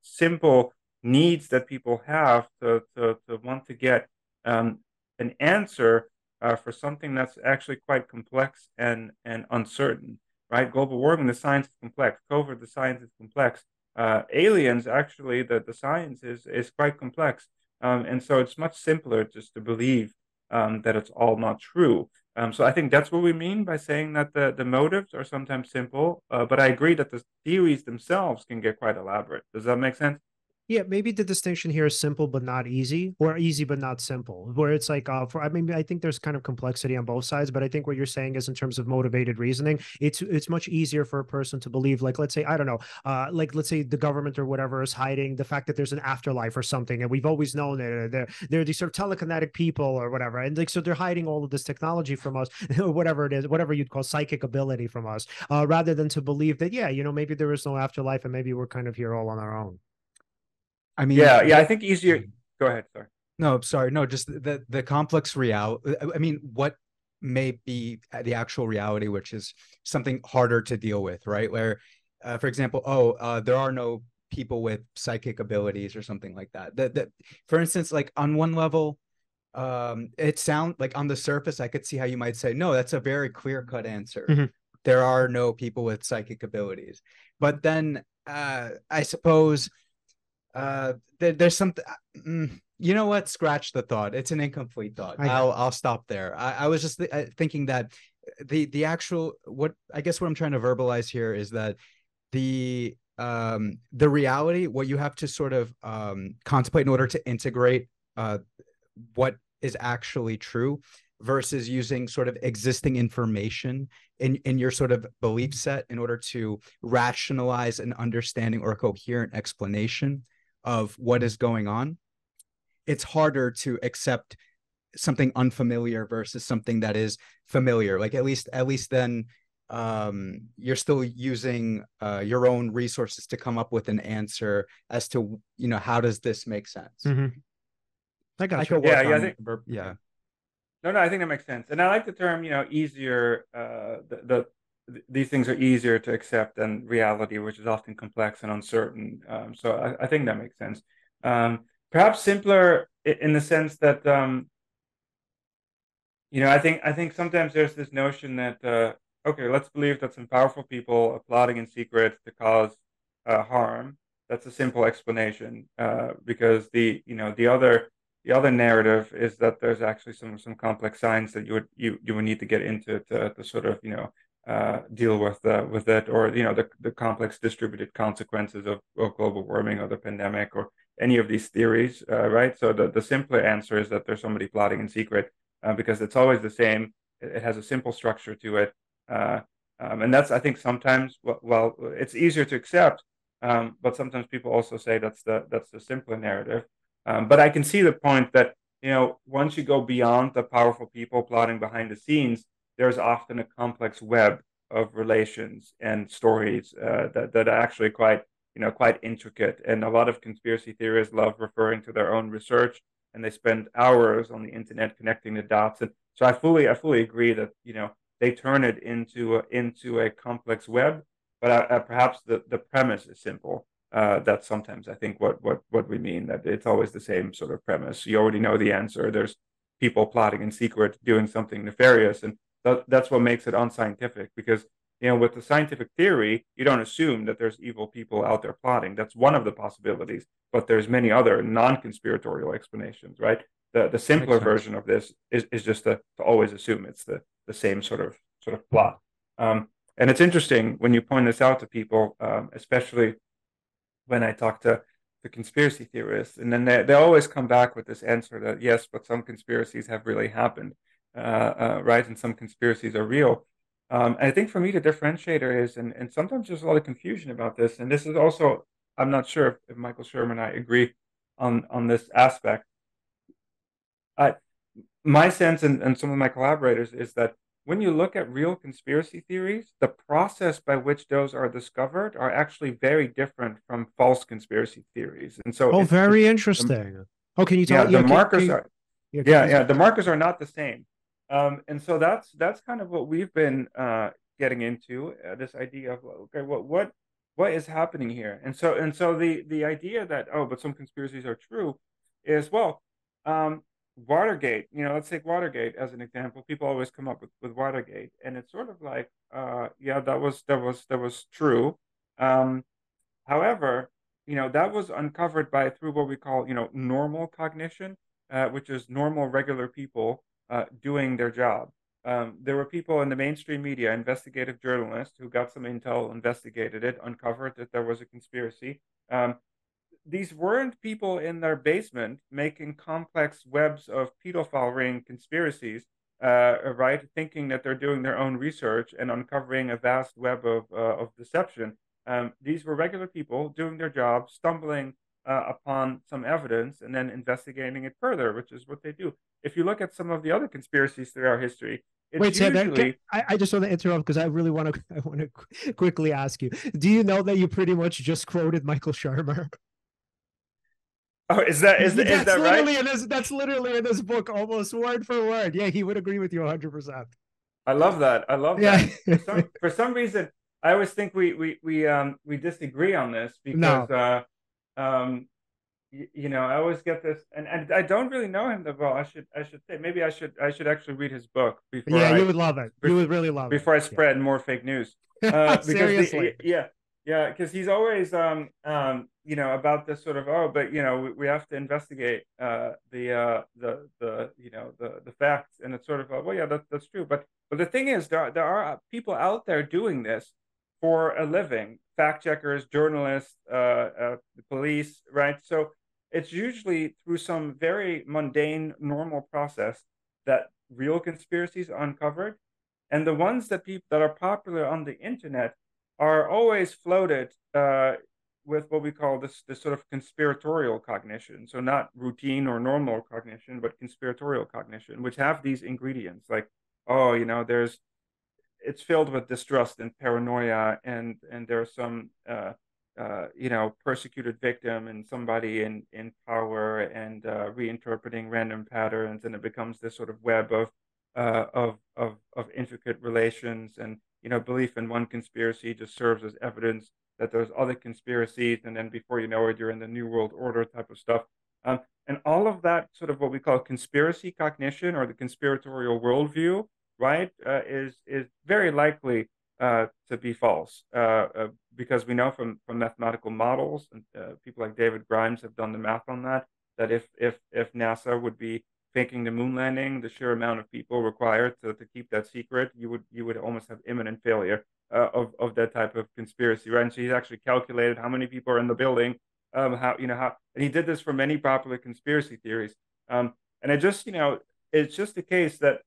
simple needs that people have to to, to want to get um, an answer uh, for something that's actually quite complex and and uncertain. right? Global warming, the science is complex. COVID, the science is complex. Uh, aliens, actually, the, the science is, is quite complex. Um, and so it's much simpler just to believe um, that it's all not true. Um, so I think that's what we mean by saying that the, the motives are sometimes simple. Uh, but I agree that the theories themselves can get quite elaborate. Does that make sense? Yeah, maybe the distinction here is simple but not easy, or easy but not simple. Where it's like, uh, for I mean, I think there's kind of complexity on both sides, but I think what you're saying is in terms of motivated reasoning, it's it's much easier for a person to believe, like, let's say, I don't know, uh, like let's say the government or whatever is hiding the fact that there's an afterlife or something, and we've always known that they're they're these sort of telekinetic people or whatever, and like so they're hiding all of this technology from us, or whatever it is, whatever you'd call psychic ability from us, uh, rather than to believe that, yeah, you know, maybe there is no afterlife and maybe we're kind of here all on our own. I mean, yeah, yeah. I think easier. Go ahead. Sorry. No, sorry. No, just the the complex reality. I mean, what may be the actual reality, which is something harder to deal with, right? Where, uh, for example, oh, uh, there are no people with psychic abilities or something like that. That that, for instance, like on one level, um, it sounds like on the surface, I could see how you might say, no, that's a very clear cut answer. Mm-hmm. There are no people with psychic abilities. But then, uh, I suppose uh, there, there's something. Mm, you know what? Scratch the thought. It's an incomplete thought. I, will I'll stop there. I, I was just th- uh, thinking that the the actual what I guess what I'm trying to verbalize here is that the um the reality what you have to sort of um contemplate in order to integrate uh what is actually true versus using sort of existing information in, in your sort of belief set in order to rationalize an understanding or a coherent explanation of what is going on, it's harder to accept something unfamiliar versus something that is familiar. Like at least at least then um, you're still using uh, your own resources to come up with an answer as to you know how does this make sense. Mm-hmm. I got you. Yeah, yeah, I think, yeah. No, no, I think that makes sense, and I like the term. You know, easier. Uh, the, the these things are easier to accept than reality, which is often complex and uncertain. Um, so I, I, think that makes sense. Um, perhaps simpler in the sense that um, you know I think I think sometimes there's this notion that uh, okay, let's believe that some powerful people are plotting in secret to cause uh, harm. That's a simple explanation uh, because the you know the other the other narrative is that there's actually some some complex science that you would you you would need to get into to, to sort of you know uh, deal with uh, with it, or you know the, the complex distributed consequences of, of global warming or the pandemic or any of these theories, uh, right? So the, the simpler answer is that there's somebody plotting in secret uh, because it's always the same. It, it, has a simple structure to it, uh, um, and that's I think sometimes well, it's easier to accept, um, but sometimes people also say that's the that's the simpler narrative. Um, but I can see the point that you know once you go beyond the powerful people plotting behind the scenes there's often a complex web of relations and stories uh, that that are actually quite you know quite intricate. And a lot of conspiracy theorists love referring to their own research, and they spend hours on the internet connecting the dots. And so I fully I fully agree that you know they turn it into a, into a complex web, but uh, uh, perhaps the the premise is simple. Uh, that's sometimes I think what what what we mean that it's always the same sort of premise. You already know the answer. There's people plotting in secret, doing something nefarious, and that, that's what makes it unscientific because you know with the scientific theory you don't assume that there's evil people out there plotting. That's one of the possibilities but there's many other non-conspiratorial explanations right? The the simpler version of this is, is just to, to always assume it's the the same sort of sort of plot. Um, and it's interesting when you point this out to people um, especially when i talk to the conspiracy theorists and then they, they always come back with this answer that yes but some conspiracies have really happened right? And some conspiracies are real. Um, and I think for me, the differentiator is, and, and sometimes there's a lot of confusion about this. And this is also, I'm not sure if, if Michael Shermer and I agree on, on this aspect. I, my sense and, and some of my collaborators is that when you look at real conspiracy theories, the process by which those are discovered are actually very different from false conspiracy theories. And so, oh, very interesting. oh, can you tell? Yeah, yeah the markers can, are. Yeah, yeah, the markers are not the same. Um, and so that's that's kind of what we've been uh, getting into uh, this idea of okay, what what what is happening here? And so and so the the idea that oh, but some conspiracies are true is well, um, Watergate, you know, let's take Watergate as an example. People always come up with, with Watergate, and it's sort of like, uh, yeah, that was that was that was true. Um, however, you know, that was uncovered by through what we call, you know, normal cognition, uh, which is normal, regular people uh, doing their job. Um, there were people in the mainstream media, investigative journalists, who got some intel, investigated it, uncovered that there was a conspiracy. Um, these weren't people in their basement making complex webs of pedophile ring conspiracies, uh, right? Thinking that they're doing their own research and uncovering a vast web of, uh, of deception. Um, these were regular people doing their job, stumbling uh, upon some evidence and then investigating it further, which is what they do. If you look at some of the other conspiracies throughout history, Wait, Sam, usually... I, I just want to interrupt because I really want to. I want to quickly ask you: Do you know that you pretty much just quoted Michael Shermer? Oh, is that is, that's is that literally right? In this, that's literally in this book, almost word for word. Yeah, he would agree with you 100. percent I love that. I love yeah. that. For some, for some reason, I always think we we we um we disagree on this because no. uh um you, you, know I always get this and, and I don't really know him that well. I should I should say maybe I should I should actually read his book before. Yeah, I, you would love it. you would really love before it. Before I spread yeah. more fake news. Uh, because Seriously. The, yeah, yeah, because he's always, um, um, you know, about this sort of oh, but you know, we, we have to investigate uh, the uh, the the you know the the facts, and it's sort of well, yeah, that, that's true. But but the thing is, there there are people out there doing this for a living, fact checkers, journalists, uh, uh, the police, right? So it's usually through some very mundane, normal process that real conspiracies are uncovered, and the ones that people that are popular on the internet are always floated uh, with what we call this this sort of conspiratorial cognition. So not routine or normal cognition, but conspiratorial cognition, which have these ingredients like, oh, you know, there's it's filled with distrust and paranoia, and and there's some uh, uh, you know persecuted victim and somebody in in power and uh, reinterpreting random patterns, and it becomes this sort of web of uh, of of of intricate relations and you know, belief in one conspiracy just serves as evidence that there's other conspiracies, and then before you know it, you're in the New World Order type of stuff. Um, and all of that sort of what we call conspiracy cognition or the conspiratorial worldview, right, uh, is is very likely uh, to be false uh, uh because we know from from mathematical models and uh, people like David Grimes have done the math on that that if if if NASA would be faking the moon landing, the sheer amount of people required to, to keep that secret, you would you would almost have imminent failure of of that type of conspiracy, right? And so he's actually calculated how many people are in the building, um, how you know how, and he did this for many popular conspiracy theories. Um, and it just you know it's just the case that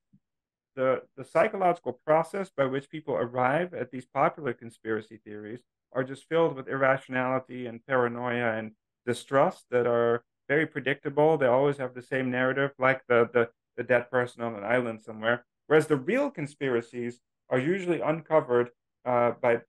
the the psychological process by which people arrive at these popular conspiracy theories are just filled with irrationality and paranoia and distrust that are very predictable. They always have the same narrative, like the, the, the dead person on an island somewhere. Whereas the real conspiracies are usually uncovered uh, by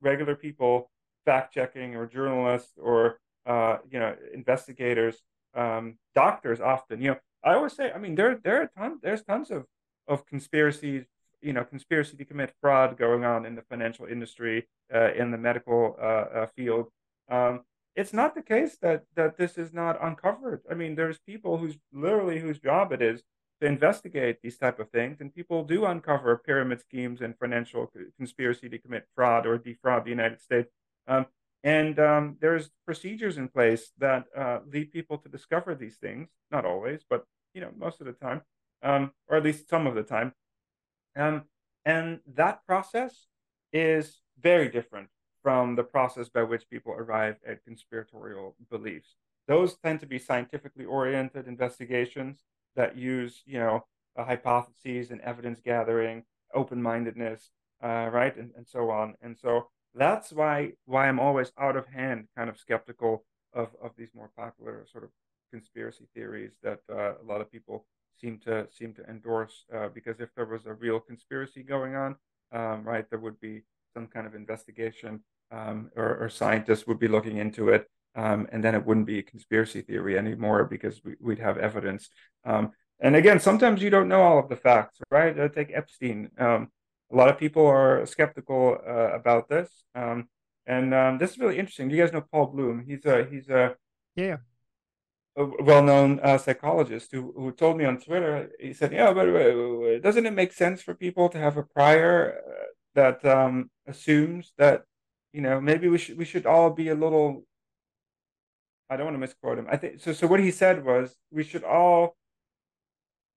regular people, fact checking or journalists or uh, you know investigators, um, doctors often. You know, I always say, I mean, there there are tons there's tons of of conspiracies. You know, conspiracy to commit fraud going on in the financial industry, uh, in the medical uh, uh, field. Um, it's not the case that that this is not uncovered. I mean, there's people who's literally whose job it is to investigate these type of things, and people do uncover pyramid schemes and financial conspiracy to commit fraud or defraud the United States. Um, and um, there's procedures in place that uh, lead people to discover these things. Not always, but you know, most of the time, um, or at least some of the time. Um, and that process is very different from the process by which people arrive at conspiratorial beliefs. Those tend to be scientifically oriented investigations that use, you know, hypotheses and evidence gathering, open mindedness, uh, right, and, and so on. And so that's why why I'm always out of hand, kind of skeptical of of these more popular sort of conspiracy theories that uh, a lot of people seem to seem to endorse. Uh, because if there was a real conspiracy going on, um, right, there would be some kind of investigation um, or, or, scientists would be looking into it. Um, and then it wouldn't be a conspiracy theory anymore because we, would have evidence. Um, and again, sometimes you don't know all of the facts, right? Uh, take Epstein. Um, a lot of people are skeptical uh, about this. Um, and this is really interesting. Do you guys know Paul Bloom? He's a he's a yeah a well-known uh, psychologist who, who told me on Twitter. He said, "Yeah, but uh, doesn't it make sense for people to have a prior uh, that um, assumes that you know maybe we should we should all be a little." I don't want to misquote him. I think so. So what he said was we should all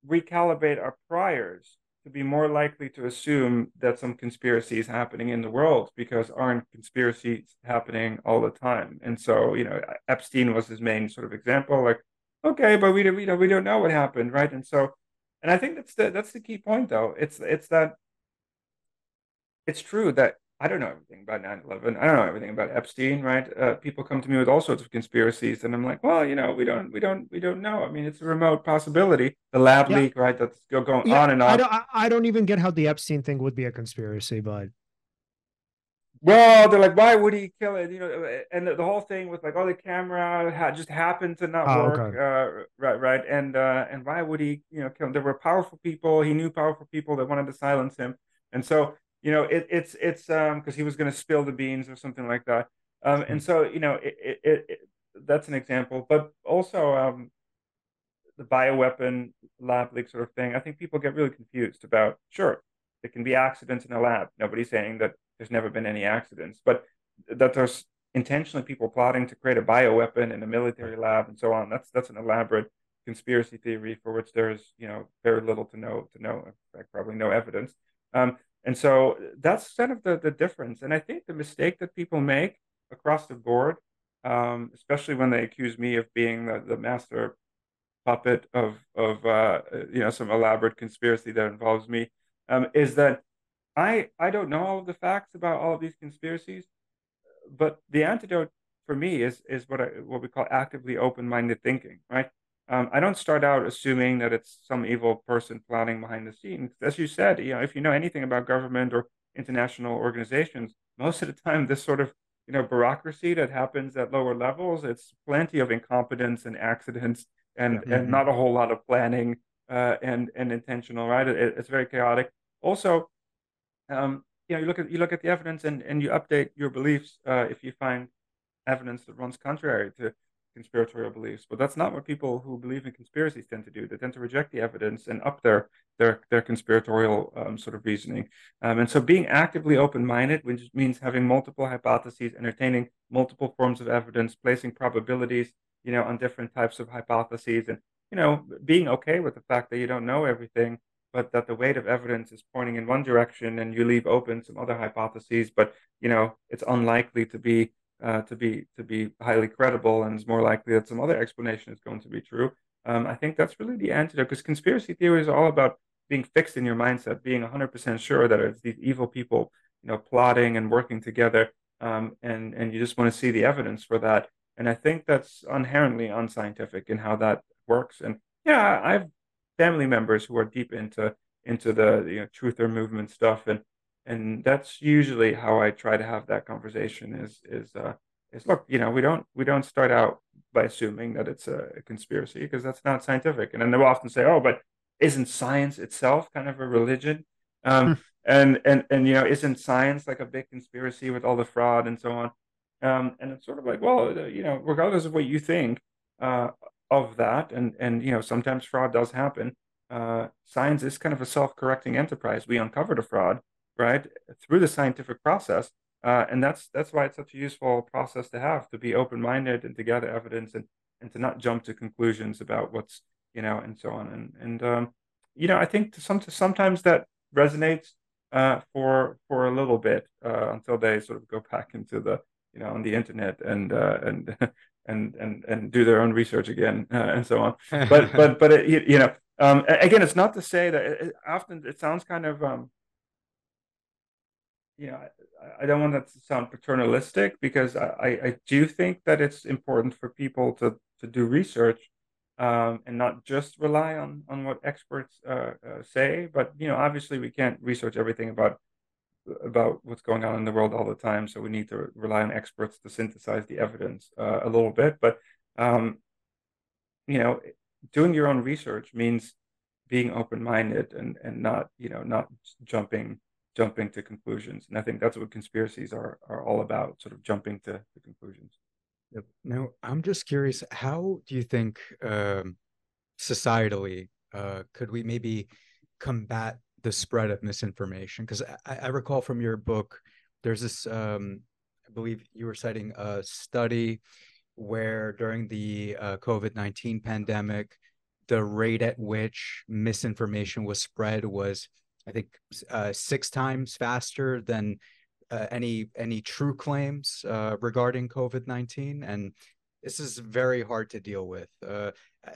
recalibrate our priors to be more likely to assume that some conspiracy is happening in the world because aren't conspiracies happening all the time? And so, you know, Epstein was his main sort of example. Like, okay, but we don't, we don't, we don't know what happened, right? And so, and I think that's the that's the key point, though. It's it's that it's true that I don't know everything about 9/11. I don't know everything about Epstein, right? Uh, people come to me with all sorts of conspiracies, and I'm like, well, you know, we don't, we don't, we don't know. I mean, it's a remote possibility. The lab yeah. leak, right? That's going yeah, on and on. I don't, I don't even get how the Epstein thing would be a conspiracy, but well, they're like, why would he kill it? You know, and the, the whole thing with like, oh, the camera had just happened to not oh, work, okay. uh, right, right, and uh, and why would he, you know, kill? Him? There were powerful people. He knew powerful people that wanted to silence him, and so you know, it, it's it's um because he was going to spill the beans or something like that. Um, and so you know, it, it, it, that's an example. But also um, the bioweapon lab leak sort of thing. I think people get really confused about. Sure, there can be accidents in a lab. Nobody's saying that there's never been any accidents, but that there's intentionally people plotting to create a bioweapon in a military lab and so on. That's that's an elaborate conspiracy theory for which there's you know very little to know to know, in fact, probably no evidence. Um, and so that's kind of the, the difference. And I think the mistake that people make across the board, um, especially when they accuse me of being the, the master puppet of, of uh, you know, some elaborate conspiracy that involves me, um, is that I, I don't know all of the facts about all of these conspiracies, but the antidote for me is, is what, I, what we call actively open-minded thinking, right? Um, I don't start out assuming that it's some evil person plotting behind the scenes. As you said, you know, if you know anything about government or international organizations, most of the time, this sort of you know bureaucracy that happens at lower levels, it's plenty of incompetence and accidents, and mm-hmm. and not a whole lot of planning uh, and and intentional. Right? It, it's very chaotic. Also, um, you know, you look at you look at the evidence and and you update your beliefs uh, if you find evidence that runs contrary to conspiratorial beliefs, but that's not what people who believe in conspiracies tend to do. They tend to reject the evidence and up their their their conspiratorial um, sort of reasoning. Um, and so, being actively open-minded, which means having multiple hypotheses, entertaining multiple forms of evidence, placing probabilities, you know, on different types of hypotheses, and you know, being okay with the fact that you don't know everything, but that the weight of evidence is pointing in one direction, and you leave open some other hypotheses, but you know, it's unlikely to be uh, to be to be highly credible, and it's more likely that some other explanation is going to be true. Um, I think that's really the antidote because conspiracy theory is all about being fixed in your mindset, being 100% sure that it's these evil people, you know, plotting and working together, um, and and you just want to see the evidence for that. And I think that's inherently unscientific in how that works. And yeah, I have family members who are deep into into the you know truther movement stuff, and and that's usually how I try to have that conversation. Is is uh, is look, you know, we don't we don't start out by assuming that it's a, conspiracy because that's not scientific. And then they'll often say, "Oh, but isn't science itself kind of a religion?" Um, hmm. and and and you know, isn't science like a big conspiracy with all the fraud and so on? Um, and it's sort of like, well, uh, you know, regardless of what you think uh, of that, and and you know, sometimes fraud does happen. Uh, science is kind of a self-correcting enterprise. We uncovered a fraud, right through the scientific process uh, and that's that's why it's such a useful process to have to be open-minded and to gather evidence and and to not jump to conclusions about what's you know and so on. And and um, you know i think to some to sometimes that resonates uh, for for a little bit uh, until they sort of go back into the you know on the internet and uh, and and and and do their own research again uh, and so on. But but but it, you know um, again it's not to say that it, often it sounds kind of um, you know, I, I don't want that to sound paternalistic because I, I do think that it's important for people to, to do research um, and not just rely on, on what experts uh, uh, say. But, you know, obviously we can't research everything about about what's going on in the world all the time. So we need to rely on experts to synthesize the evidence uh, a little bit. But, um, you know, doing your own research means being open-minded and, and not, you know, not jumping jumping to conclusions. And I think that's what conspiracies are are all about, sort of jumping to, to conclusions. Now, I'm just curious, how do you think um, societally uh, could we maybe combat the spread of misinformation? Because I, I, recall from your book, there's this, um, I believe you were citing a study where during the uh, COVID 19 pandemic, the rate at which misinformation was spread was, I think, uh, six times faster than uh, any any true claims uh, regarding COVID nineteen, and this is very hard to deal with. Uh,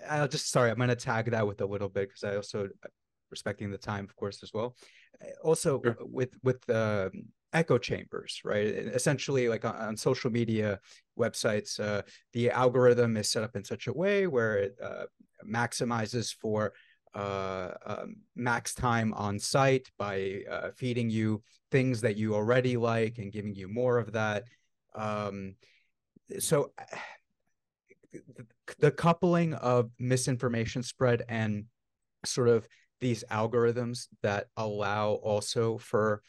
I'll just sorry, I'm going to tag that with a little bit because I also uh, respecting the time, of course, as well. Uh, also, sure. with with um, echo chambers, right? Essentially, like on, on social media websites, uh, the algorithm is set up in such a way where it uh, maximizes for uh, um, max time on site by uh, feeding you things that you already like and giving you more of that. Um, so the coupling of misinformation spread and sort of these algorithms that allow also for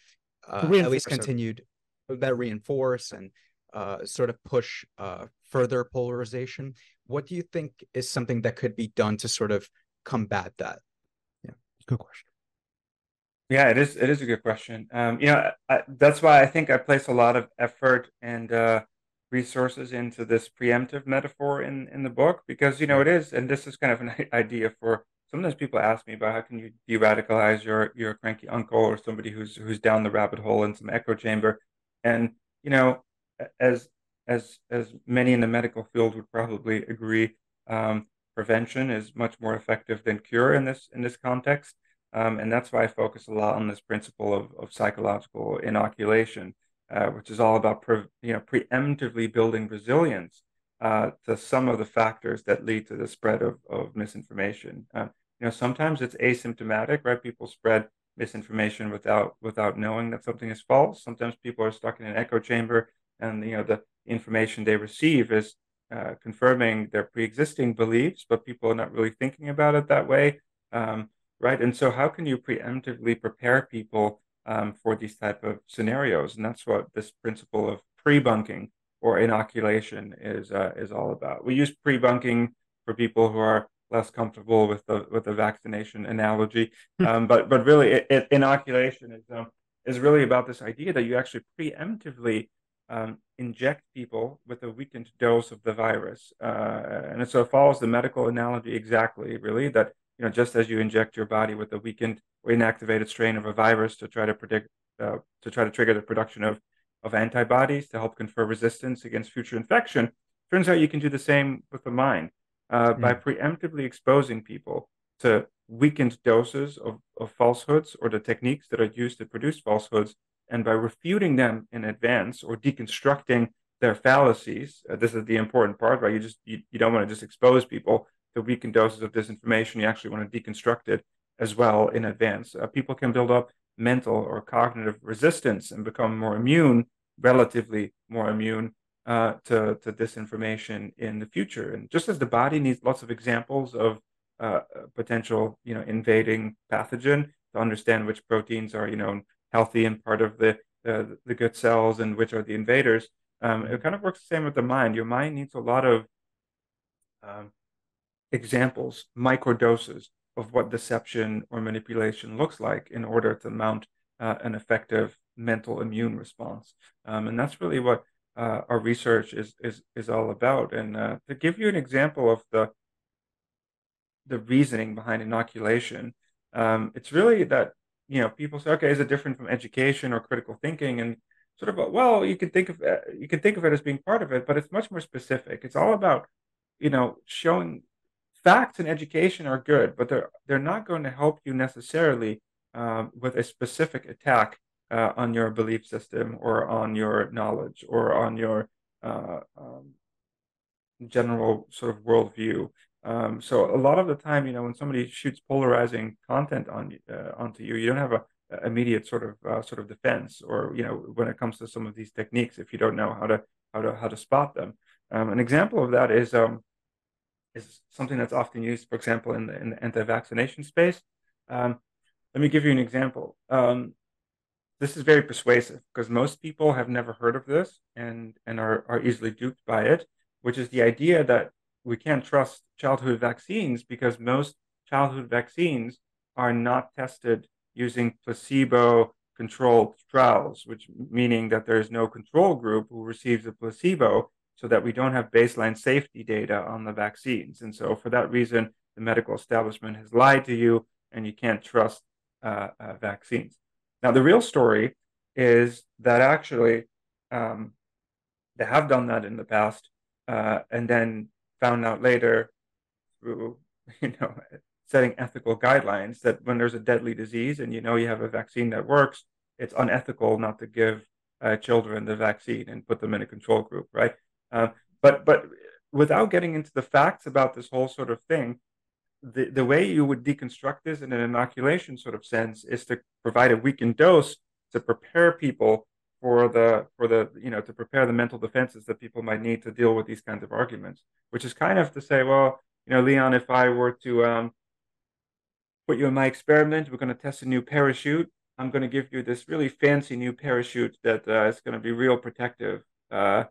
uh, at least continued that reinforce and uh, sort of push uh, further polarization. What do you think is something that could be done to sort of combat that? Yeah, good question. Yeah, it is. It is a good question. Um, you know, I, that's why I think I place a lot of effort and uh, resources into this preemptive metaphor in in the book because you know it is, and this is kind of an idea for. Sometimes people ask me about how can you de-radicalize your your cranky uncle or somebody who's who's down the rabbit hole in some echo chamber, and you know, as as as many in the medical field would probably agree, um, prevention is much more effective than cure in this in this context. Um, and that's why I focus a lot on this principle of, of psychological inoculation, uh, which is all about pre, you know preemptively building resilience uh, to some of the factors that lead to the spread of, of misinformation. Uh, you know, sometimes it's asymptomatic, right? People spread misinformation without without knowing that something is false. Sometimes people are stuck in an echo chamber, and you know the information they receive is uh, confirming their pre-existing beliefs, but people are not really thinking about it that way. Um, right? And so, how can you preemptively prepare people um, for these type of scenarios? And that's what this principle of pre-bunking or inoculation is uh, is all about. We use pre-bunking for people who are less comfortable with the with the vaccination analogy, hmm. um, but but really, it, it, inoculation is um, is really about this idea that you actually preemptively um, inject people with a weakened dose of the virus, uh, and so it follows the medical analogy exactly. Really, that you know, just as you inject your body with a weakened or inactivated strain of a virus to try to predict, uh, to try to trigger the production of, of antibodies to help confer resistance against future infection, turns out you can do the same with the mind uh, mm. by preemptively exposing people to weakened doses of, of falsehoods or the techniques that are used to produce falsehoods, and by refuting them in advance or deconstructing their fallacies. Uh, this is the important part, right? You just you, you don't want to just expose people to weakened doses of disinformation, you actually want to deconstruct it as well in advance. Uh, people can build up mental or cognitive resistance and become more immune, relatively more immune uh, to, to disinformation in the future. And just as the body needs lots of examples of uh, potential, you know, invading pathogen to understand which proteins are, you know, healthy and part of the uh, the good cells and which are the invaders. Um, it kind of works the same with the mind. Your mind needs a lot of um, examples, microdoses of what deception or manipulation looks like in order to mount uh, an effective mental immune response. Um, and that's really what uh, our research is, is, is all about. And uh, to give you an example of the, the reasoning behind inoculation, um, it's really that, you know, people say, okay, is it different from education or critical thinking? And sort of, well, you can think of, uh, you can think of it as being part of it, but it's much more specific. It's all about, you know, showing facts and education are good, but they're they're not going to help you necessarily um, with a specific attack uh, on your belief system or on your knowledge or on your uh, um, general sort of worldview. Um, so a lot of the time, you know, when somebody shoots polarizing content on uh, onto you, you don't have a, a immediate sort of uh, sort of defense, or you know, when it comes to some of these techniques, if you don't know how to how to how to spot them. Um, an example of that is um, is something that's often used, for example, in the, in the anti-vaccination space. Um, let me give you an example. Um, this is very persuasive because most people have never heard of this and and are, are easily duped by it. which is the idea that we can't trust childhood vaccines because most childhood vaccines are not tested using placebo controlled trials, which meaning that there is no control group who receives a placebo so that we don't have baseline safety data on the vaccines. And so for that reason, the medical establishment has lied to you and you can't trust uh, uh, vaccines. Now, the real story is that actually um, they have done that in the past uh, and then found out later through, you know, setting ethical guidelines that when there's a deadly disease and you know you have a vaccine that works, it's unethical not to give uh, children the vaccine and put them in a control group, right? Uh, but but without getting into the facts about this whole sort of thing, the, the way you would deconstruct this in an inoculation sort of sense is to provide a weakened dose to prepare people for the for the you know to prepare the mental defenses that people might need to deal with these kinds of arguments which is kind of to say well you know leon if i were to um, put you in my experiment we're going to test a new parachute i'm going to give you this really fancy new parachute that uh, is going to be real protective uh,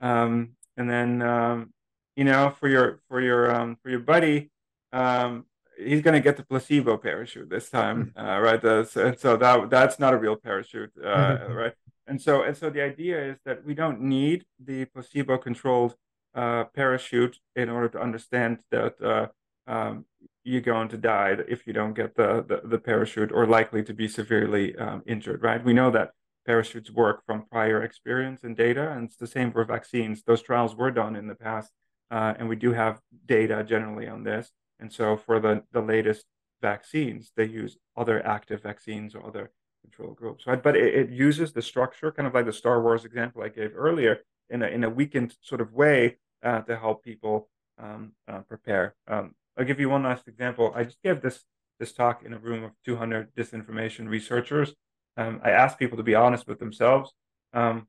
um, and then um, you know for your for your um, for your buddy um, he's going to get the placebo parachute this time, hmm. uh, right? So, so that that's not a real parachute, uh, right? And so and so the idea is that we don't need the placebo-controlled uh, parachute in order to understand that uh, um, you're going to die if you don't get the, the, the parachute or likely to be severely um, injured, right? We know that parachutes work from prior experience and data, and it's the same for vaccines. Those trials were done in the past, uh, and we do have data generally on this. And so for the, the latest vaccines, they use other active vaccines or other control groups, right? But it, it, uses the structure, kind of like the Star Wars example I gave earlier, in a, in a weakened sort of way uh, to help people um, uh, prepare. Um, I'll give you one last example. I just gave this this talk in a room of 200 disinformation researchers. Um, I asked people to be honest with themselves um,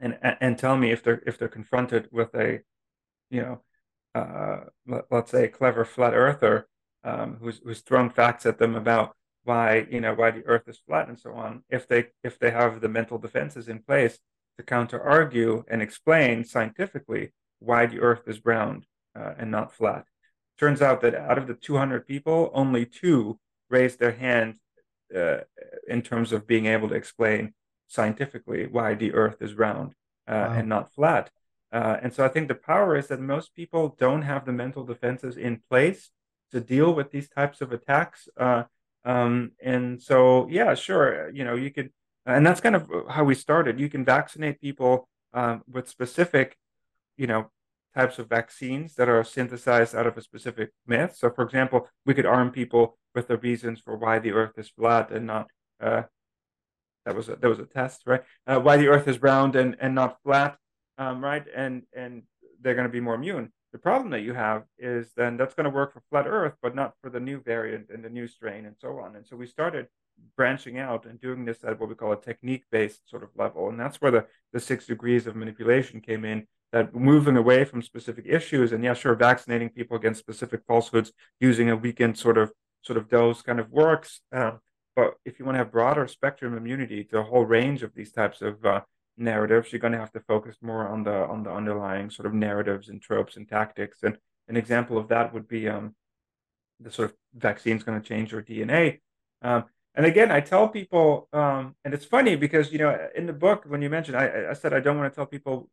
and and tell me if they're if they're confronted with a you know uh, let, us say a clever flat earther um, who's who's thrown facts at them about why you know why the earth is flat and so on if they if they have the mental defenses in place to counter argue and explain scientifically why the earth is round uh, and not flat turns out that out of the 200 people only two raised their hand uh, in terms of being able to explain scientifically why the earth is round uh, wow. and not flat uh, and so I think the power is that most people don't have the mental defenses in place to deal with these types of attacks. Um, and so, yeah, sure, you know, you could, and that's kind of how we started. You can vaccinate people um, with specific, you know, types of vaccines that are synthesized out of a specific myth. So, for example, we could arm people with the reasons for why the Earth is flat and not. Uh, that was a, that was a test, right? Uh, why the Earth is round and, and not flat um, right? And and they're going to be more immune. The problem that you have is then that's going to work for flat Earth, but not for the new variant and the new strain and so on. And so we started branching out and doing this at what we call a technique-based sort of level, and that's where the the six degrees of manipulation came in. That moving away from specific issues, and yeah, sure, vaccinating people against specific falsehoods using a weekend sort of sort of dose kind of works. Um, but if you want to have broader spectrum immunity to a whole range of these types of uh, narratives, you're going to have to focus more on the on the underlying sort of narratives and tropes and tactics. And an example of that would be um, the sort of vaccine's going to change your DNA. Um, and again, I tell people, um, and it's funny because you know, in the book when you mentioned, I, I said I don't want to tell people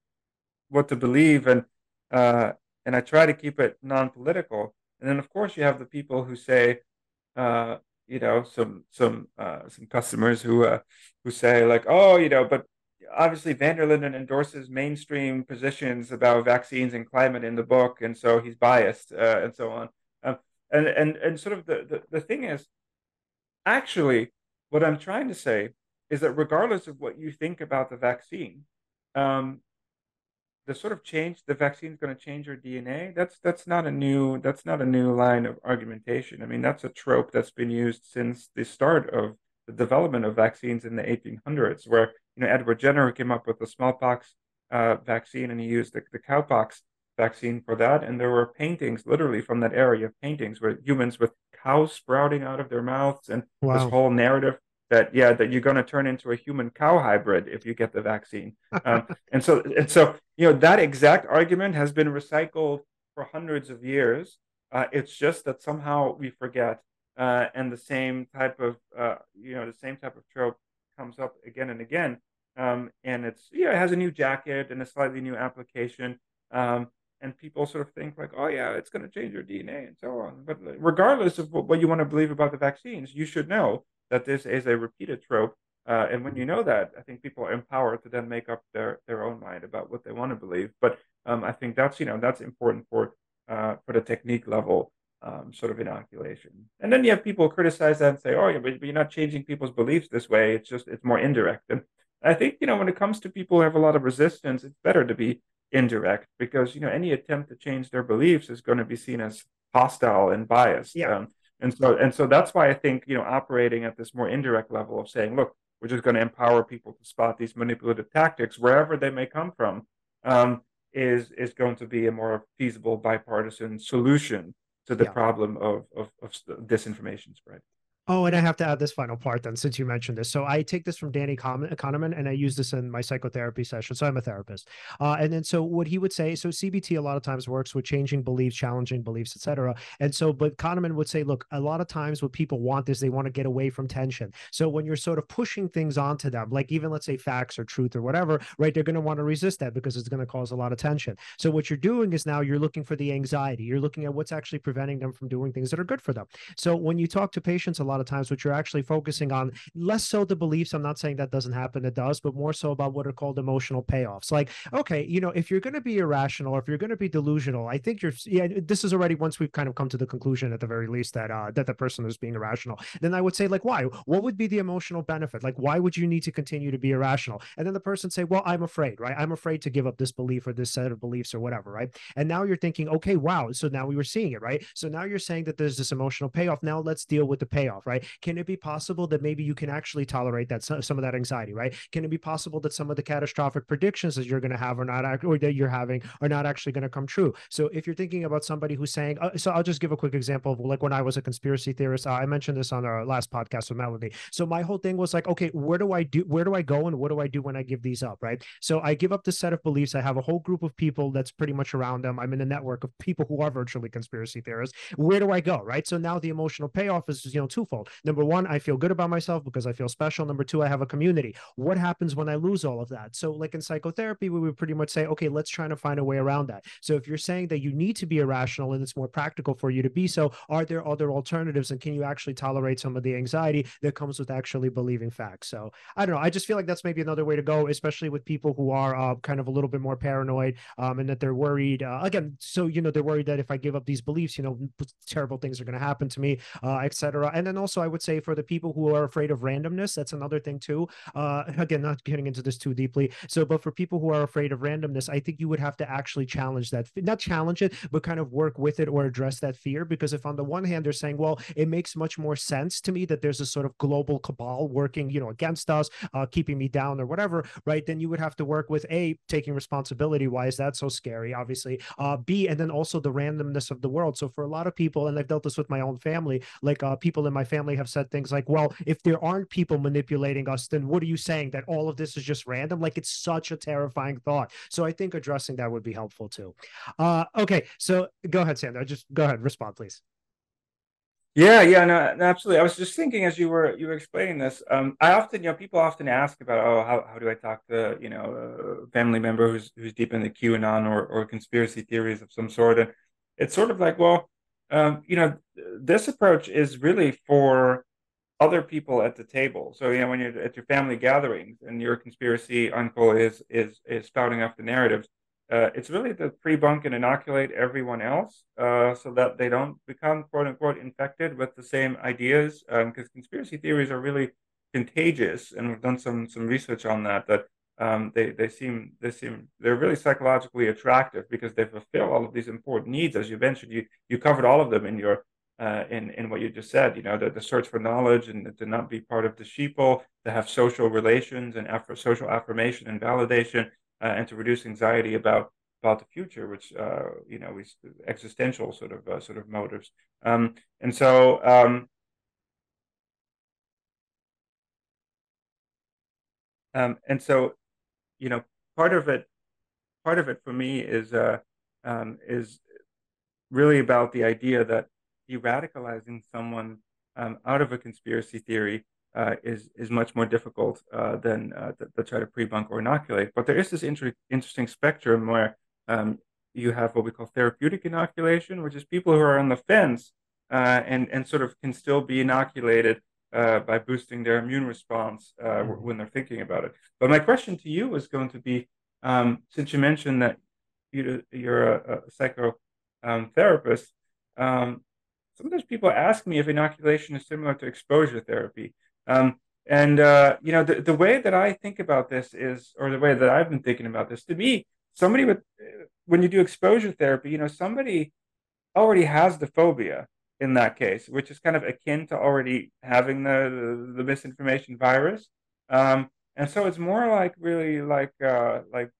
what to believe, and uh, and I try to keep it non-political. And then of course you have the people who say, uh, you know, some some uh, some customers who uh, who say like, oh, you know, but obviously van der Linden endorses mainstream positions about vaccines and climate in the book, and so he's biased uh, and so on. Um, and and and sort of the, the the thing is, actually, what I'm trying to say is that regardless of what you think about the vaccine, um, the sort of change the vaccine is going to change your DNA. That's that's not a new that's not a new line of argumentation. I mean, that's a trope that's been used since the start of the development of vaccines in the 1800s, where you know Edward Jenner came up with the smallpox uh, vaccine, and he used the, the cowpox vaccine for that. And there were paintings, literally from that area, of paintings where humans with cows sprouting out of their mouths, and wow. this whole narrative that yeah that you're going to turn into a human cow hybrid if you get the vaccine um, and so and so you know that exact argument has been recycled for hundreds of years uh, it's just that somehow we forget uh, and the same type of uh, you know the same type of trope comes up again and again um, and it's yeah it has a new jacket and a slightly new application um, and people sort of think like oh yeah it's going to change your dna and so on but regardless of what, you want to believe about the vaccines you should know that this is a repeated trope. Uh, and when you know that, I think people are empowered to then make up their, their own mind about what they want to believe. But um, I think that's you know that's important for uh, for the technique level um, sort of inoculation. And then you have people criticize that and say, oh, yeah, but, but you're not changing people's beliefs this way. It's just it's more indirect. And I think you know when it comes to people who have a lot of resistance, it's better to be indirect because you know any attempt to change their beliefs is going to be seen as hostile and biased. Yeah. Um, and so and so that's why I think you know operating at this more indirect level of saying, look, we're just going to empower people to spot these manipulative tactics wherever they may come from, um, is is going to be a more feasible bipartisan solution to the yeah. problem of, of, of disinformation spread. Oh, and I have to add this final part then, since you mentioned this. So I take this from Danny Kahneman, and I use this in my psychotherapy session. So I'm a therapist, uh, and then so what he would say. So CBT a lot of times works with changing beliefs, challenging beliefs, etc. And so, but Kahneman would say, look, a lot of times what people want is they want to get away from tension. So when you're sort of pushing things onto them, like even let's say facts or truth or whatever, right? They're going to want to resist that because it's going to cause a lot of tension. So what you're doing is now you're looking for the anxiety. You're looking at what's actually preventing them from doing things that are good for them. So when you talk to patients a lot lot of times, which you're actually focusing on less so the beliefs. I'm not saying that doesn't happen, it does, but more so about what are called emotional payoffs. Like, okay, you know, if you're going to be irrational or if you're going to be delusional, I think you're, yeah, this is already once we've kind of come to the conclusion at the very least that, uh, that the person is being irrational, then I would say, like, why? What would be the emotional benefit? Like, why would you need to continue to be irrational? And then the person say, well, I'm afraid, right? I'm afraid to give up this belief or this set of beliefs or whatever, right? And now you're thinking, okay, wow. So now we were seeing it, right? So now you're saying that there's this emotional payoff. Now let's deal with the payoff, right? can it be possible that maybe you can actually tolerate that some of that anxiety right? Can it be possible that some of the catastrophic predictions that you're going to have are not or that you're having are not actually going to come true? So if you're thinking about somebody who's saying uh, so i'll just give a quick example of like when i was a conspiracy theorist uh, i mentioned this on our last podcast with melody. So my whole thing was like okay where do i do where do i go and what do i do when i give these up right? So i give up the set of beliefs. I have a whole group of people that's pretty much around them. I'm in a network of people who are virtually conspiracy theorists. Where do i go right? So now the emotional payoff is you know twofold number one, I feel good about myself because I feel special. Number two, I have a community. What happens when I lose all of that? So, like in psychotherapy, we would pretty much say, okay, let's try to find a way around that. So, if you're saying that you need to be irrational and it's more practical for you to be so, are there other alternatives? And can you actually tolerate some of the anxiety that comes with actually believing facts? So, I don't know. I just feel like that's maybe another way to go, especially with people who are uh, kind of a little bit more paranoid um, and that they're worried. Uh, again, so, you know, they're worried that if I give up these beliefs, you know, terrible things are going to happen to me, uh, etc. And then also, I would say for the people who are afraid of randomness, that's another thing too. Uh, again, not getting into this too deeply. So, but for people who are afraid of randomness, I think you would have to actually challenge that, not challenge it, but kind of work with it or address that fear. Because if on the one hand they're saying, well, it makes much more sense to me that there's a sort of global cabal working, you know, against us, uh, keeping me down or whatever, right? Then you would have to work with a taking responsibility. Why is that so scary? Obviously, uh, B, and then also the randomness of the world. So for a lot of people, and I've dealt this with my own family, like uh, people in my family have said things like well, if there aren't people manipulating us, then what are you saying that all of this is just random? Like it's such a terrifying thought. So I think addressing that would be helpful too. Uh, okay, so go ahead, Sander. Just go ahead, respond, please. Yeah, yeah, no, absolutely. I was just thinking as you were you were explaining this. Um, I often, you know, people often ask about, oh, how, how do I talk to, you know, a family member who's who's deep into QAnon or or conspiracy theories of some sort, and it's sort of like, well, um, you know, this approach is really for other people at the table. So you know when you're at your family gatherings and your conspiracy uncle is is is spouting off the narratives, uh, it's really to pre-bunk and inoculate everyone else uh, so that they don't become quote unquote infected with the same ideas. Because um, conspiracy theories are really contagious, and we've done some some research on that. That um, they they seem they seem they're really psychologically attractive because they fulfill all of these important needs. As you mentioned, you you covered all of them in your uh, in in what you just said. You know, the, the search for knowledge and to not be part of the sheeple, to have social relations and social affirmation and validation, uh, and to reduce anxiety about about the future, which uh, you know, is existential sort of uh, sort of motives. Um, and so. Um, Um, and so, you know, part of it, part of it for me is uh, um, is really about the idea that de-radicalizing someone um, out of a conspiracy theory uh, is is much more difficult uh, than uh, to, to, try to pre-bunk or inoculate. But there is this inter- interesting spectrum where um, you have what we call therapeutic inoculation, which is people who are on the fence uh, and and sort of can still be inoculated uh, by boosting their immune response uh, mm-hmm. when they're thinking about it. But my question to you is going to be, um, since you mentioned that you, you're a, a psychotherapist, um, um, sometimes people ask me if inoculation is similar to exposure therapy. Um, and uh, you know, the, the way that I think about this is, or the way that I've been thinking about this, to me, somebody with when you do exposure therapy, you know, somebody already has the phobia in that case, which is kind of akin to already having the the, the misinformation virus. Um, and so it's more like really like uh, like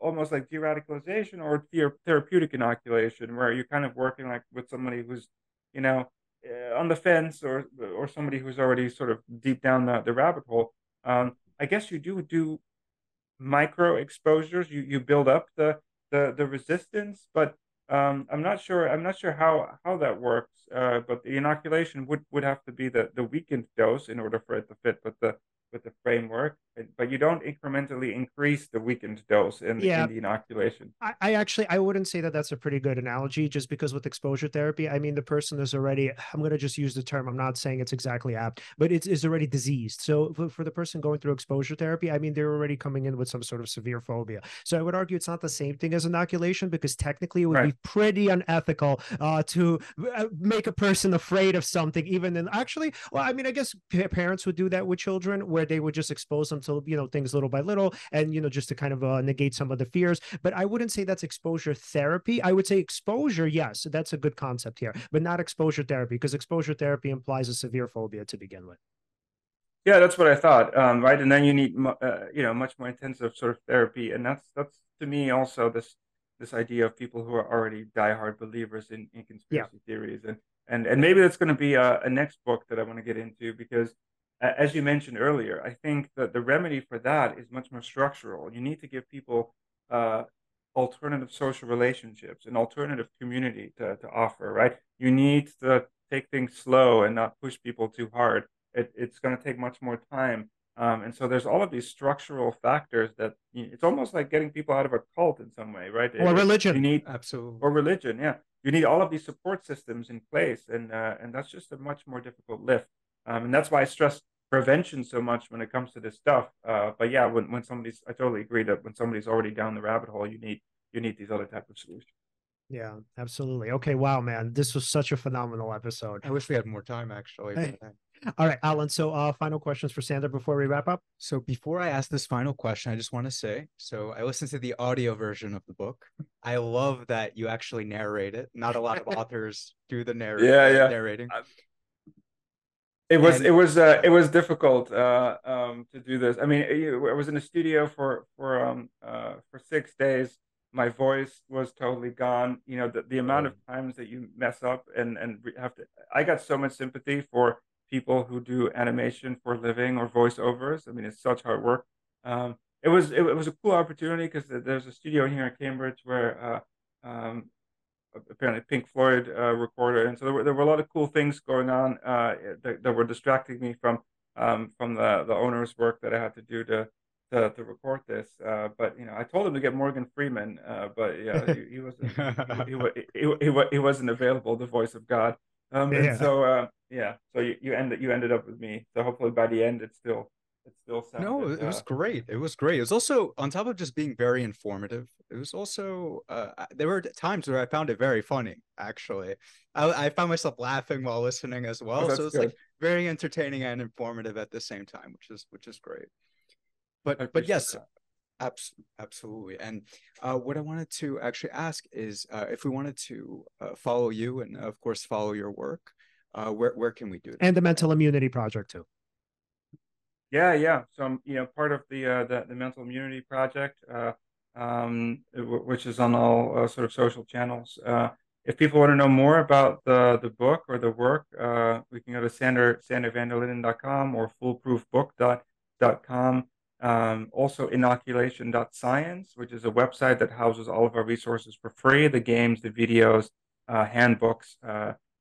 almost like de-radicalization or therapeutic inoculation, where you're kind of working like with somebody who's you know uh, on the fence or or somebody who's already sort of deep down the, the rabbit hole. Um, I guess you do do micro exposures. You you build up the the the resistance, but um, I'm not sure. I'm not sure how how that works. Uh, but the inoculation would would have to be the the weakened dose in order for it to fit But the with the framework, but you don't incrementally increase the weakened dose in, yeah. in the inoculation. I, I, actually I wouldn't say that that's a pretty good analogy, just because with exposure therapy, I mean the person is already. I'm going to just use the term. I'm not saying it's exactly apt, but it's is already diseased. So for, for the person going through exposure therapy, I mean they're already coming in with some sort of severe phobia. So I would argue it's not the same thing as inoculation because technically it would right. be pretty unethical uh, to uh, make a person afraid of something, even in actually. Well, I mean I guess parents would do that with children where they would just expose them to you know things little by little and you know just to kind of uh, negate some of the fears. But i wouldn't say that's exposure therapy. I would say exposure yes that's a good concept here but not exposure therapy because exposure therapy implies a severe phobia to begin with. Yeah that's what i thought um, right? And then you need uh, you know much more intensive sort of therapy. And that's that's to me also this this idea of people who are already diehard believers in, in conspiracy yeah. theories. And and and maybe that's going to be a, a next book that i want to get into because as you mentioned earlier, I think that the remedy for that is much more structural. You need to give people uh, alternative social relationships, an alternative community to, to offer, right? You need to take things slow and not push people too hard. It, it's going to take much more time. Um, and so there's all of these structural factors that you know, it's almost like getting people out of a cult in some way, right? Or it, religion. You need absolutely or religion, yeah. You need all of these support systems in place, and uh, and that's just a much more difficult lift. Um, and that's why I stress prevention so much when it comes to this stuff. Uh, but yeah, when, when somebody's, I totally agree that when somebody's already down the rabbit hole, you need you need these other type of solutions. Yeah, absolutely. Okay, wow, man, this was such a phenomenal episode. I wish we had more time, actually. All right, Alan. So, uh, final questions for Sander before we wrap up. So, before I ask this final question, I just want to say so I listened to the audio version of the book. I love that you actually narrate it. Not a lot of authors do the narr- yeah, yeah. narrating. It was and, it was uh, it was difficult uh, um, to do this. I mean, I was in a studio for for um, uh, for six days. My voice was totally gone. You know, the, the amount of times that you mess up and and have to. I got so much sympathy for people who do animation for living or voiceovers. I mean, it's such hard work. Um, it was it, it, was a cool opportunity because there's a studio here in Cambridge where uh, um, apparently Pink Floyd uh, recorder, and so there were there were a lot of cool things going on uh, that, that were distracting me from um, from the the owner's work that I had to do to to, to record this. Uh, but you know, I told him to get Morgan Freeman, uh, but yeah, he, he wasn't he, he, he, he, he, wasn't available. The voice of God. Um, yeah. and so uh, yeah, so you, you ended you ended up with me. So hopefully by the end, it's still it still sounded, no it was uh, great. It was great. It was also on top of just being very informative it was also uh, there were times where i found it very funny actually. I, I found myself laughing while listening as well oh, so it's like very entertaining and informative at the same time which is which is great. But but yes abs- absolutely. And uh, what i wanted to actually ask is uh, if we wanted to uh, follow you and of course follow your work uh, where, where can we do that? and the mental immunity project too yeah, yeah. So I'm, you know, part of the uh, the, the Mental Immunity Project, uh, um, which is on all uh, sort of social channels. Uh, if people want to know more about the the book or the work, uh, we can go to Sander sandervanderlinden.com or foolproofbook.com. Um, also, inoculation.science, which is a website that houses all of our resources for free the games, the videos, uh, handbooks.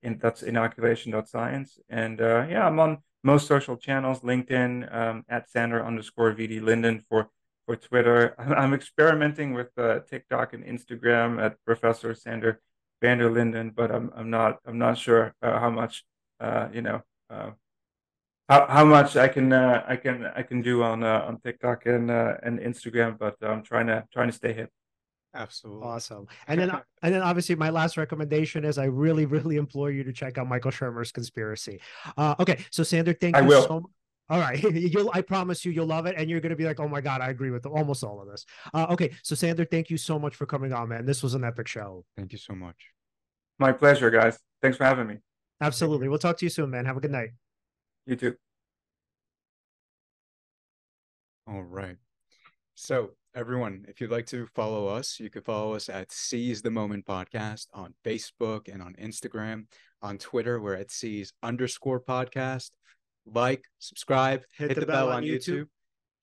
Uh, and that's inoculation.science. And uh, yeah, I'm on most social channels LinkedIn um, at Sander underscore VD Linden for, for Twitter. I'm experimenting with uh, TikTok and Instagram at Professor Sander van der Linden, but I'm, I'm not I'm not sure uh, how much uh, you know how, how much I can uh, I can I can do on uh, on TikTok and uh, and Instagram, but I'm trying to trying to stay hip. Absolutely awesome. And then and then obviously my last recommendation is I really really implore you to check out Michael Shermer's Conspiracy. Uh, okay, so Sander, thank I you will. so much. All right, you'll. I promise you, you'll love it, and you're going to be like, "Oh my god, I agree with almost all of this." Uh, okay, so Sander, thank you so much for coming on, man. This was an epic show. Thank you so much. My pleasure, guys. Thanks for having me. Absolutely. We'll talk to you soon, man. Have a good night. You too. All right. So, everyone, if you'd like to follow us, you can follow us at Seize the Moment Podcast on Facebook and on Instagram. On Twitter, we're at Seize underscore podcast. Like, subscribe, hit, hit the, the, bell, bell on YouTube. YouTube.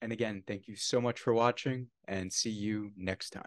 And again, thank you so much for watching and see you next time.